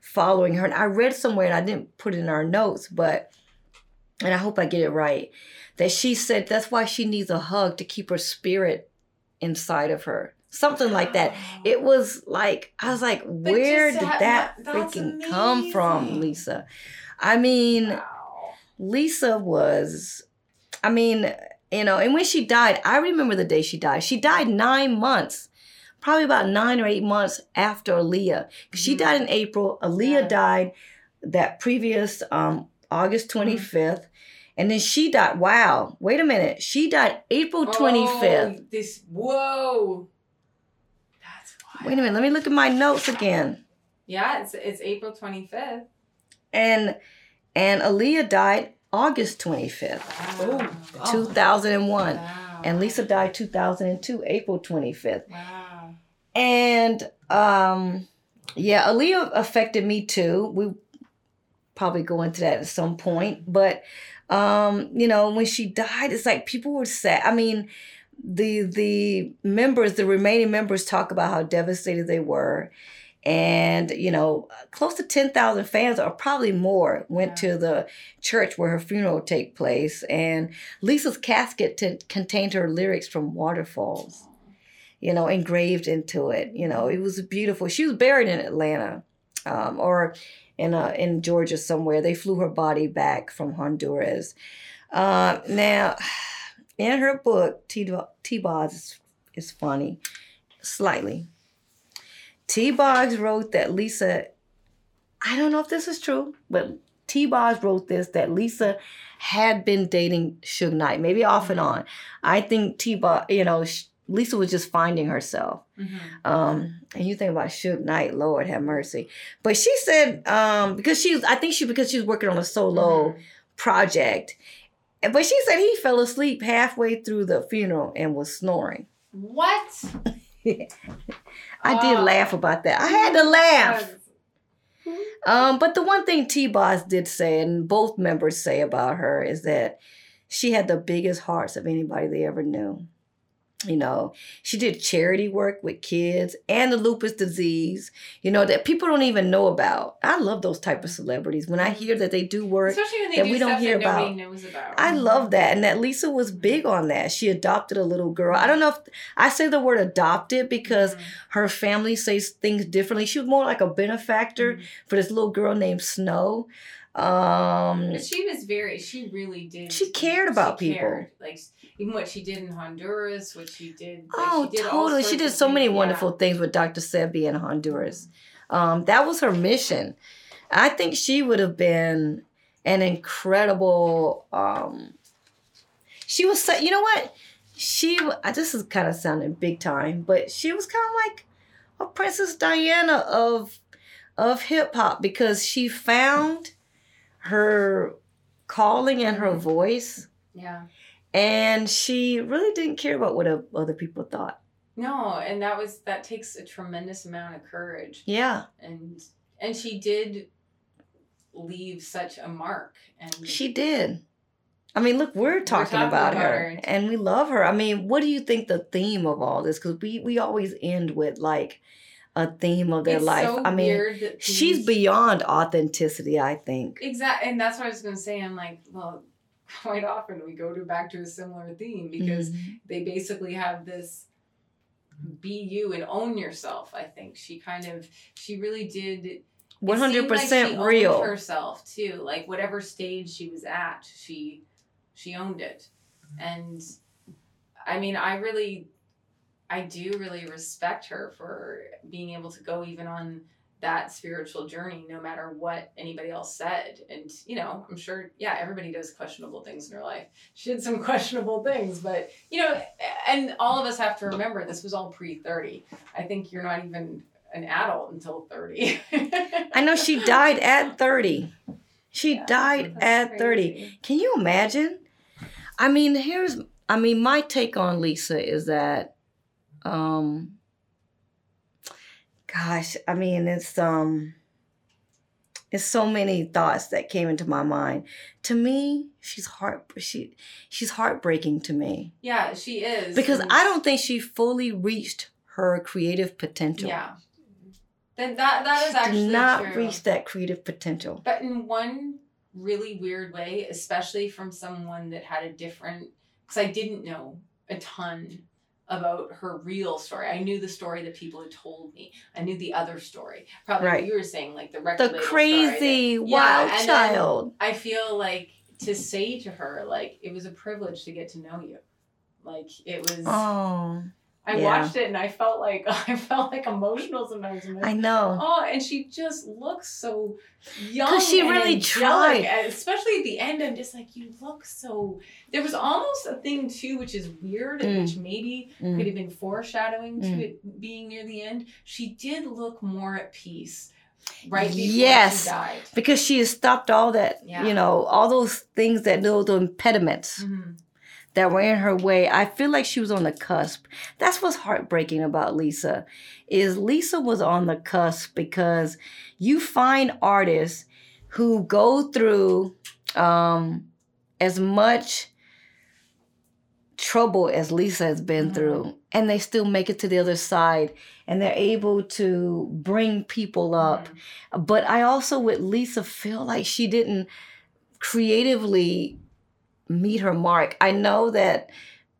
following her. And I read somewhere, and I didn't put it in our notes, but, and I hope I get it right, that she said that's why she needs a hug to keep her spirit inside of her. Something like that. It was like I was like, where did that- that freaking come from. Lisa? I mean, wow. Lisa was, I mean, you know, and when she died, I remember the day she died. She died nine months, probably about nine or eight months after Aaliyah. She Mhm. died in April. Aaliyah Yeah. died that previous um, August Mm-hmm. 25th. And then she died, wow, wait a minute. She died April 25th. Oh, this whoa. That's wild. Wait a minute, let me look at my notes again. Yeah, it's it's April twenty fifth. And and Aaliyah died August 25th, Oh, God. 2001. Wow. And Lisa died 2002, April 25th. Wow. And um yeah, Aaliyah affected me too. We probably go into that at some point. But um, you know, when she died, it's like people were sad. I mean, the the members, the remaining members, talk about how devastated they were, and you know, close to ten thousand fans or probably more went Yeah. to the church where her funeral would take place, and Lisa's casket t- contained her lyrics from Waterfalls you know, engraved into it. You know, it was beautiful. She was buried in Atlanta, um, or in uh, in Georgia somewhere. They flew her body back from Honduras. Uh, now, in her book, T. T-Boz is, is funny, slightly. T-Boz wrote that Lisa. I don't know if this is true, but T-Boz wrote this that Lisa had been dating Suge Knight, maybe off and on. I think T-Boz, you know, sh- Lisa was just finding herself. Mhm. Um, and you think about Suge Knight, Lord have mercy. But she said, um, because she's, I think she because she was working on a solo Mhm. project. But she said he fell asleep halfway through the funeral and was snoring. What? *laughs* I did Oh. laugh about that. I had to laugh. *laughs* Um, but the one thing T Boz did say, and both members say about her, is that she had the biggest hearts of anybody they ever knew. You know, she did charity work with kids and the lupus disease, you know, that people don't even know about. I love those type of celebrities. When I hear that they do work, they that do we don't hear about. about. I love that. And that Lisa was big on that. She adopted a little girl. I don't know if I say the word adopted because Mhm. her family says things differently. She was more like a benefactor Mhm. for this little girl named Snow. Um, she was very. She really did. She cared about people. cared. Like even what she did in Honduras, what she did. Like, oh, she did totally. She did so many things, yeah. wonderful things with Dr. Sebi in Honduras. Um, that was her mission. I think she would have been an incredible. Um, she was, so, you know what? She, this is kind of sounding big time, but she was kind of like a Princess Diana of of hip hop because she found her calling and her voice, Yeah. and she really didn't care about what other people thought. No, and that was that takes a tremendous amount of courage, Yeah, and and she did leave such a mark, and she did. I mean, look, we're talking, talking about, about her, her. and we love her. I mean, what do you think the theme of all this? Because we we always end with like a theme of their It's life. so I mean, weird she's beyond authenticity. I think. Exactly, and that's what I was gonna say. I'm like, well, *laughs* quite often we go to back to a similar theme because Mhm. they basically have this be you and own yourself. I think she kind of she really did. it One seemed hundred like she percent owned real. herself too. Like whatever stage she was at, she she owned it, and I mean, I really, I do really respect her for being able to go even on that spiritual journey no matter what anybody else said and you know i'm sure yeah everybody does questionable things in her life she did some *laughs* questionable things but you know and all of us have to remember this was all pre-30 i think you're not even an adult until 30 I know she died at thirty. She Yeah, died at thirty. Can you imagine? I mean, here's I mean, my take on Lisa is that um gosh, I mean, it's um it's so many thoughts that came into my mind. To me, she's heart she she's heartbreaking to me yeah she is because I don't think she fully reached her creative potential. yeah then that that is she actually did not true. reach that creative potential. But in one really weird way, especially from someone that had a different, because I didn't know a ton about her real story. I knew the story that people had told me. I knew the other story. Probably Right. what you were saying, like the record The story that- crazy Yeah, wild child. I feel like to say to her, like it was a privilege to get to know you. Like it was. Oh, I yeah. watched it and I felt like *laughs* I felt like emotional sometimes. I know. Oh, and she just looks so young. 'Cause she really tried. Especially at the end, I'm just like, you look so. There was almost a thing too, which is weird, and Mm. which maybe Mm. could have been foreshadowing to Mm. it being near the end. She did look more at peace, right before Yes. she died. because she has stopped all that, Yeah. you know, all those things that those impediments Mhm. That were in her way. I feel like she was on the cusp. That's what's heartbreaking about Lisa, is Lisa was on the cusp because you find artists who go through um, as much trouble as Lisa has been Mhm. through, and they still make it to the other side, and they're able to bring people up. But I also, with Lisa, feel like she didn't creatively meet her mark. I know that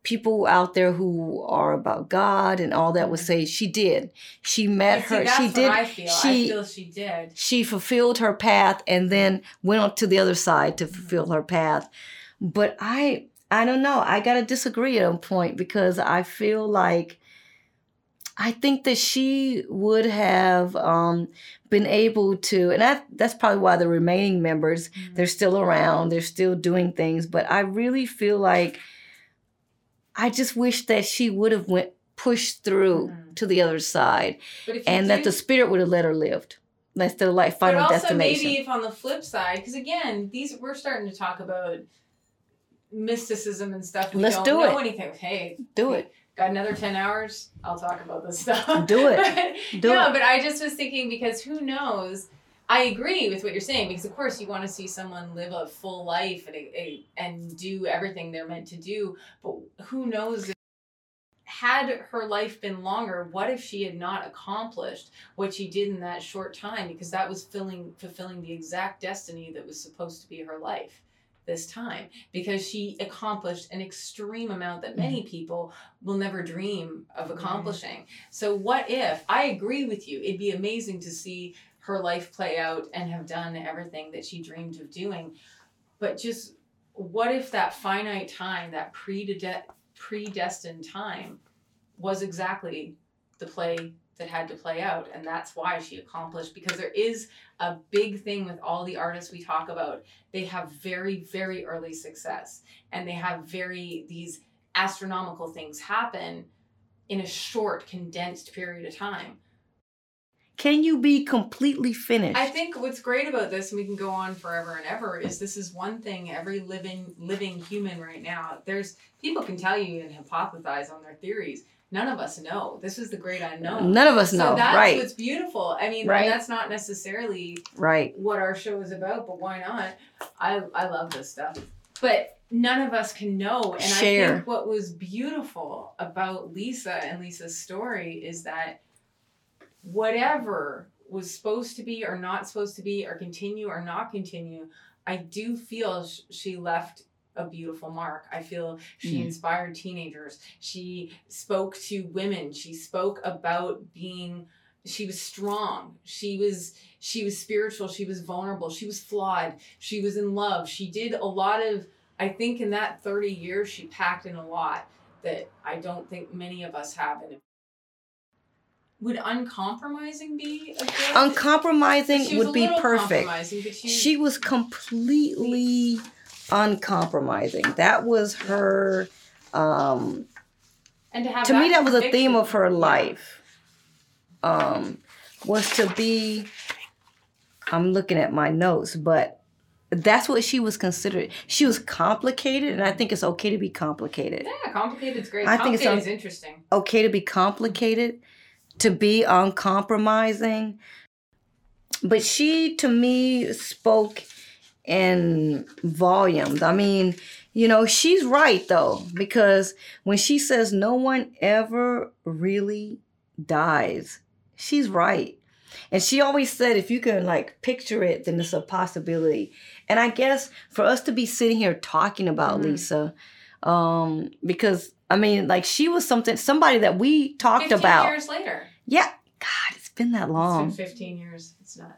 people out there who are about God and all that would say she did. She met see, her. that's she did. I feel. she I feel she did. she fulfilled her path and then went on to the other side to fulfill her path. But I I don't know. I gotta disagree at a point because I feel like I think that she would have um, been able to, and that, that's probably why the remaining members they're still around, they're still doing things. But I really feel like I just wish that she would have went pushed through Mhm. to the other side, But if you and that the spirit would have let her lived instead of like final but also destination. maybe if on the flip side, because again, these we're starting to talk about mysticism and stuff. We Let's don't do know it. anything. Hey, Do it. Got another ten hours? I'll talk about this stuff. Do it. *laughs* Do no, it. but I just was thinking because who knows? I agree with what you're saying because of course you want to see someone live a full life and a, and do everything they're meant to do, but who knows? If, had her life been longer, what if she had not accomplished what she did in that short time? Because that was filling fulfilling the exact destiny that was supposed to be her life this time because she accomplished an extreme amount that many mm-hmm. people will never dream of accomplishing. So what if I agree with you? It'd be amazing to see her life play out and have done everything that she dreamed of doing. But just what if that finite time, that predestined time, was exactly the play that had to play out? And that's why she accomplished, because there is a big thing with all the artists we talk about. They have very, very early success and they have very, these astronomical things happen in a short, condensed period of time. Can you be completely finished? I think what's great about this, and we can go on forever and ever, is this is one thing every living living human right now. There's people can tell you and hypothesize on their theories. None of us know. This is the great unknown. None of us so know. that's Right. what's beautiful. I mean, Right. that's not necessarily Right. what our show is about, but why not? I I love this stuff. But none of us can know. And I Share. think what was beautiful about Lisa and Lisa's story is that whatever was supposed to be or not supposed to be or continue or not continue, I do feel sh- she left a beautiful mark. I feel she Mm. inspired teenagers. She spoke to women. She spoke about being she was strong. She was she was spiritual, she was vulnerable, she was flawed, she was in love. She did a lot of I think in that 30 years she packed in a lot that I don't think many of us have in would uncompromising be a good Uncompromising would be perfect. she, She was completely uncompromising. That was her. Um, and to have to me, that was a theme of her life. Um, was to be. I'm looking at my notes, but that's what she was considered. She was complicated, and I think it's okay to be complicated. Yeah, complicated's great. I think it's un- is interesting. okay to be complicated, to be uncompromising. But she, to me, spoke in volumes. I mean, you know, she's right though, because when she says no one ever really dies, she's right. And she always said, if you can like picture it, then it's a possibility. And I guess for us to be sitting here talking about Mhm. Lisa, um, because I mean, like she was something, somebody that we talked 15 about. years later. Yeah, God, it's been that long. It's been 15 years. It's nuts.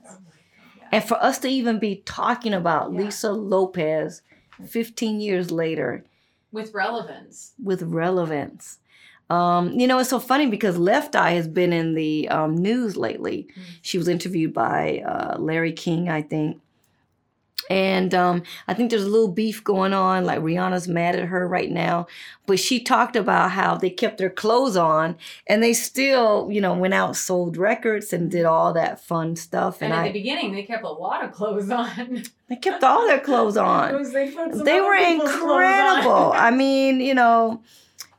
And for us to even be talking about Yeah. Lisa Lopez 15 years later With relevance. with relevance. Um, you know, it's so funny because Left Eye has been in the um, news lately. Mm. She was interviewed by uh, Larry King, I think. And um, I think there's a little beef going on. Like Rihanna's mad at her right now. But she talked about how they kept their clothes on and they still, you know, went out, sold records, and did all that fun stuff. And And, at the beginning, they kept a lot of clothes on. they kept all their clothes *laughs* on. They they were people's clothes on. incredible. I mean, you know,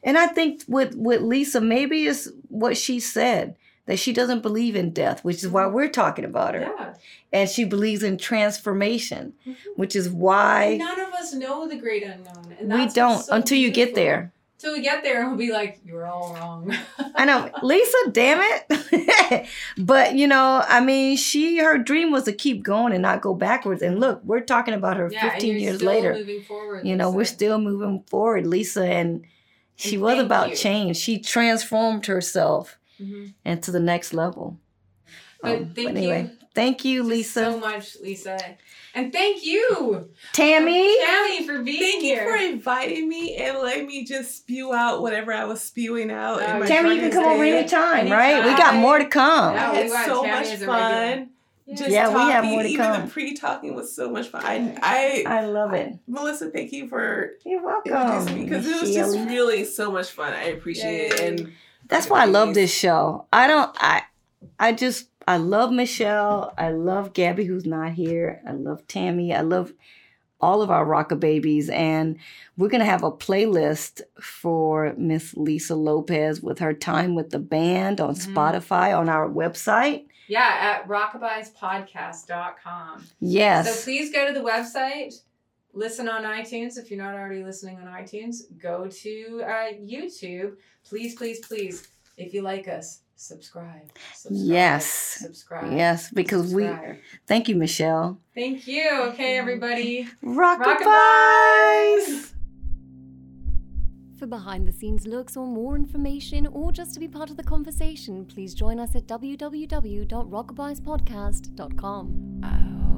and I think with with Lisa, maybe it's what she said that she doesn't believe in death, which is why we're talking about her. Yeah. And she believes in transformation, Mhm. which is why none of us know the great unknown. And we don't so until you get there. Until we get there and we'll be like, "You're all wrong. I know, *laughs* Lisa, damn it. *laughs* but you know, I mean, she her dream was to keep going and not go backwards. And look, we're talking about her Yeah, and 15 you're years still later. Moving forward. You know, we're still moving forward, Lisa, and she And was about you. change. She transformed herself Mhm. to the next level. But Um, thank anyway, you thank you, just Lisa. so much, Lisa. And thank you, Tammy. Tammy, for being Thank you here. for inviting me and letting me just spew out whatever I was spewing out. Oh, in my Tammy, you can come over Thursday. anytime, right? We got more to come. Yeah, I we had want so Tammy much as a regular. fun. Just Yeah, we have more to even come. the pre-talking was so much fun. I, I, I love it. Melissa, thank you for You're welcome. because it was just really so much fun. I appreciate it, and That's why I love this show. I don't I I just I love Michelle. I love Gabby who's not here. I love Tammy. I love all of our rocker babies and we're going to have a playlist for Miss Lisa Lopez with her time with the band on Mhm. Spotify on our website. Yeah, at rockabyespodcast.com. Yes. So please go to the website, listen on iTunes. If you're not already listening on iTunes, go to uh, YouTube. Please, please, please, if you like us, subscribe. subscribe Yes. Subscribe. yes, because we thank you Michelle. Thank you. Okay, everybody. Rockabye. For behind the scenes looks or more information, or just to be part of the conversation, please join us at www.rockabyespodcast.com. Oh.